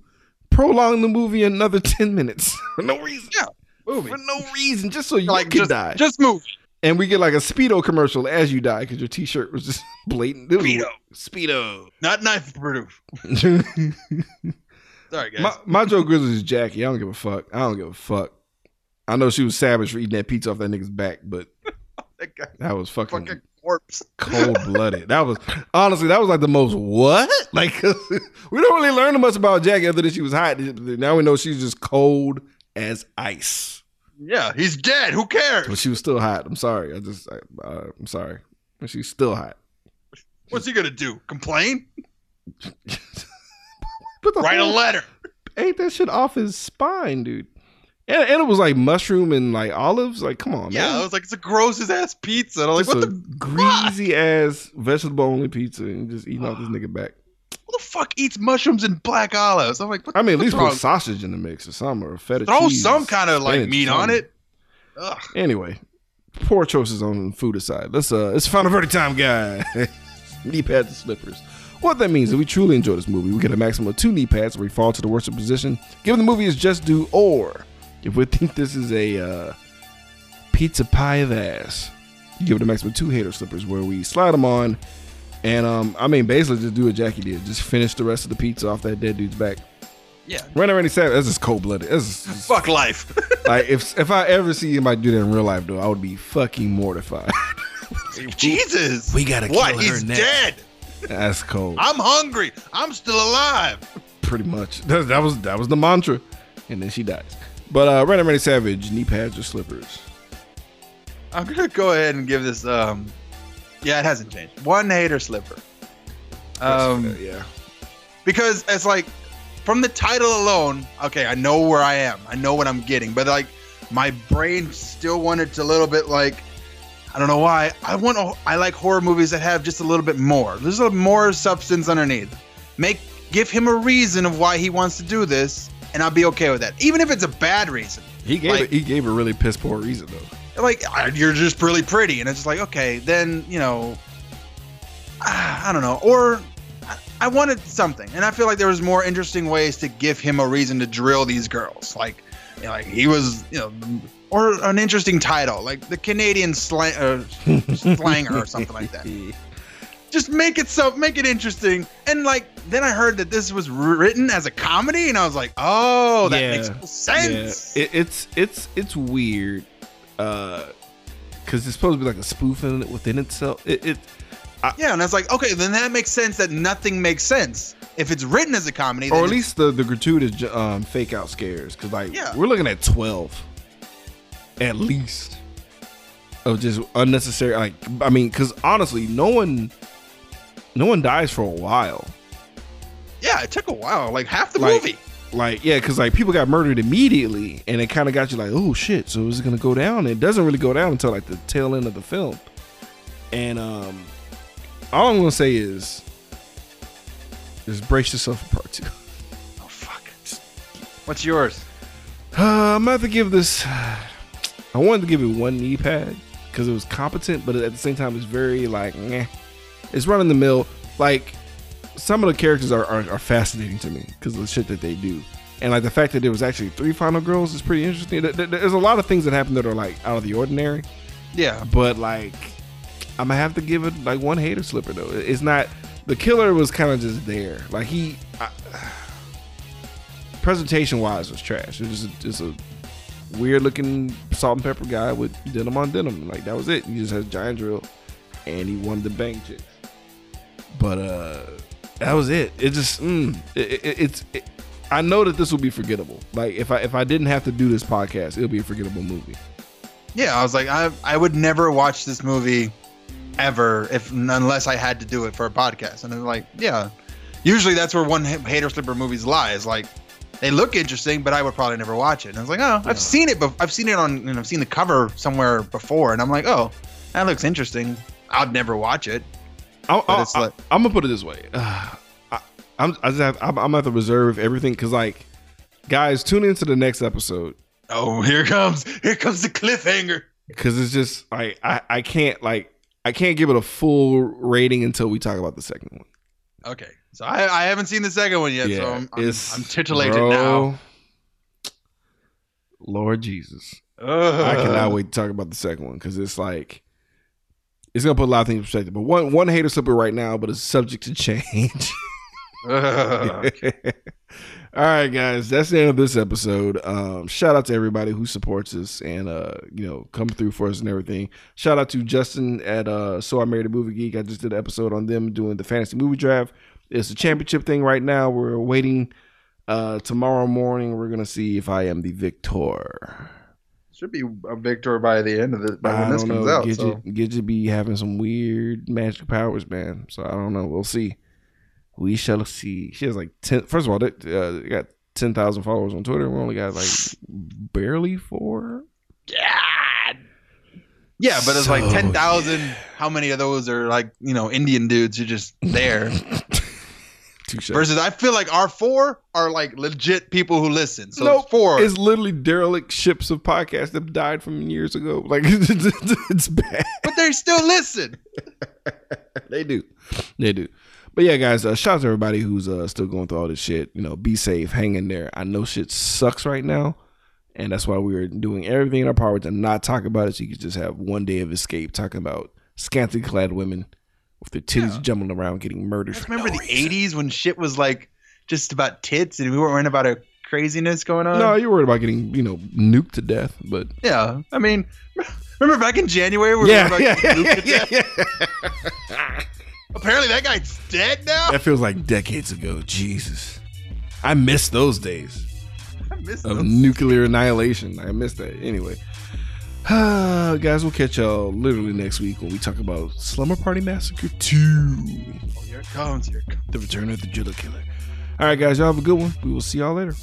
prolong the movie another ten minutes. For no reason. Yeah, movie. for no reason, just so you like can just, die, just move and we get like a speedo commercial as you die because your T-shirt was just blatant. It was- Speedo. speedo. not knife proof sorry guys My, my Joe Grizzly is Jackie. I don't give a fuck. I don't give a fuck. I know she was savage for eating that pizza off that nigga's back, but that that was fucking, fucking corpse cold blooded. That was honestly that was like the most what? Like we don't really learn much about Jackie other than she was hot. Now we know she's just cold as ice, yeah he's dead who cares but she was still hot. I'm sorry. I just I, uh, I'm sorry, but she's still hot. what's he gonna do complain write a letter ate that shit off his spine, dude. And, and it was like mushroom and like olives. Like, come on, man. yeah man. i was like it's a grossest ass pizza and i'm like Just what a the greasy ass vegetable only pizza and just eating off this nigga back. Who the fuck eats mushrooms and black olives i'm like I mean, at least wrong? put sausage in the mix or something or feta cheese. throw cheese, some kind of like meat on it Ugh. Anyway, poor choices on food aside. Let's uh, it's final verdict time, guy. knee pads and slippers. What that means is we truly enjoy this movie. We get a maximum of two knee pads where we fall to the worst position. Given the movie is just due, or if we think this is a uh, pizza pie of ass, you give it a maximum of two hater slippers where we slide them on. And um, I mean, basically, just do what Jackie did. Just finish the rest of the pizza off that dead dude's back. yeah Randy Randy Savage, that's just cold blooded. That's just, fuck life like if if I ever see anybody do that in real life, though, I would be fucking mortified. Jesus. We gotta What? kill her He's next. dead. That's cold. I'm hungry. I'm still alive. Pretty much. That, that was that was the mantra, and then she dies. But uh, Randy Randy Savage, knee pads or slippers? I'm gonna go ahead and give this. Um, yeah, it hasn't changed. One hater slipper. Um, yeah. because it's like from the title alone. Okay, I know where I am. I know what I'm getting, but like my brain still wanted to a little bit like. I don't know why. I want. a- I like horror movies that have just a little bit more. There's a little more substance underneath. Make give him a reason of why he wants to do this, and I'll be okay with that. Even if it's a bad reason. He gave Like- it, he gave a really piss poor reason though. Like "Ah, you're just really pretty. And it's just like okay then you know ah, i don't know. Or I- i wanted something. And i feel like there was more interesting ways to give him a reason to drill these girls. Like you know, like he was you know or an interesting title like the canadian slang uh, slanger or something like that. Just make it so make it interesting. And like then i heard that this was written as a comedy and i was like oh that Yeah. makes sense. Yeah, it, it's it's it's weird, uh, because it's supposed to be like a spoof in it within itself. It, it Yeah, and I was like, okay, then that makes sense that nothing makes sense. If it's written as a comedy, or at least the the gratuitous um, fake out scares, because like Yeah. we're looking at twelve, at least, of just unnecessary. Like I mean, because honestly, no one, no one dies for a while. yeah, it took a while, like half the Like- movie. Like yeah, because like people got murdered immediately, and it kind of got you like, oh shit, so is it gonna go down? It doesn't really go down until like the tail end of the film. And um, all I'm gonna say is Just brace yourself for part two. Oh fuck. What's yours? Uh, I'm gonna have to give this. I wanted to give it one knee pad because it was competent, but at the same time, it's very like, meh. It's run in the mill. Like some of the characters are, are, are fascinating to me because of the shit that they do, and like the fact that there was actually three final girls is pretty interesting. There- there- There's a lot of things that happen that are like out of the ordinary, Yeah. but like I'm gonna have to give it like one hater slipper though. It's not the killer was kind of just there. Like he, I, presentation wise, was trash. It was just a, just a weird looking salt and pepper guy with denim on denim. Like that was it. He just had a giant drill, and he wanted to bang chicks. But uh, that was it. It just mm, it, it, it's. It, I know that this will be forgettable. Like if I if I didn't have to do this podcast, it'll be a forgettable movie. Yeah, I was like, I I would never watch this movie ever if unless I had to do it for a podcast. And I'm like, yeah. Usually that's where one hater slipper movies lie. Is like they look interesting, but I would probably never watch it. And I was like, oh, I've seen it, but I've seen it on, and I've seen the cover somewhere before, and I'm like, oh, that looks interesting. I'd never watch it. I'll, But I'll, it's like- I'm gonna put it this way. Uh, I, I'm I just have, I'm, I'm gonna have to reserve everything because like, guys, tune into the next episode Oh, here comes, here comes the cliffhanger. because it's just like I I can't like I can't give it a full rating until we talk about the second one. Okay, so I, I haven't seen the second one yet, so I'm, I'm, I'm titillated bro, now. Lord Jesus, I cannot wait to talk about the second one because it's like it's gonna put a lot of things in perspective. But one one hater slipper right now, but it's subject to change. Ugh. All right, guys, that's the end of this episode. Um, shout out to everybody who supports us and uh, you know, come through for us and everything. Shout out to Justin at uh So I Married a Movie Geek. I just did an episode on them doing the fantasy movie draft. It's a championship thing right now. We're waiting uh tomorrow morning. We're gonna see if I am the victor. Should be a victor by the end of the by when I this don't comes know. out. Gidget, So. Gidget be having some weird magic powers, man. So I don't know. We'll see. We shall see. She has like ten. First of all, they, uh, they got ten thousand followers on Twitter. We only got like barely four. Yeah. Yeah, but it's like So, ten thousand. How many of those are like you know Indian dudes who just there? Touche. Versus, I feel like our four are like legit people who listen. So Nope. four. It's literally derelict ships of podcasts that died from years ago. Like it's bad. but they still listen. they do. They do. But yeah, guys, uh, shout out to everybody who's uh, still going through all this shit. You know, be safe, hang in there. I know shit sucks right now, and that's why we're doing everything in our power to not talk about it. So you can just have one day of escape talking about scantily clad women with their titties jumbling around, getting murdered. Remember no the reason. '80s when shit was like just about tits, and we weren't worrying about a craziness going on. No, you're worried about getting you know nuked to death, but Yeah, I mean, remember back in January? We were yeah, worried yeah, about yeah, Luke yeah, to death? yeah. Apparently, that guy's dead now. That feels like decades ago. Jesus, I miss those days. I miss of nuclear annihilation. I missed that. Anyway, guys, we'll catch y'all literally next week when we talk about Slumber Party Massacre 2 Oh, here it comes. Here it comes. The Return of the Judo Killer. All right, guys, y'all have a good one. We will see y'all later.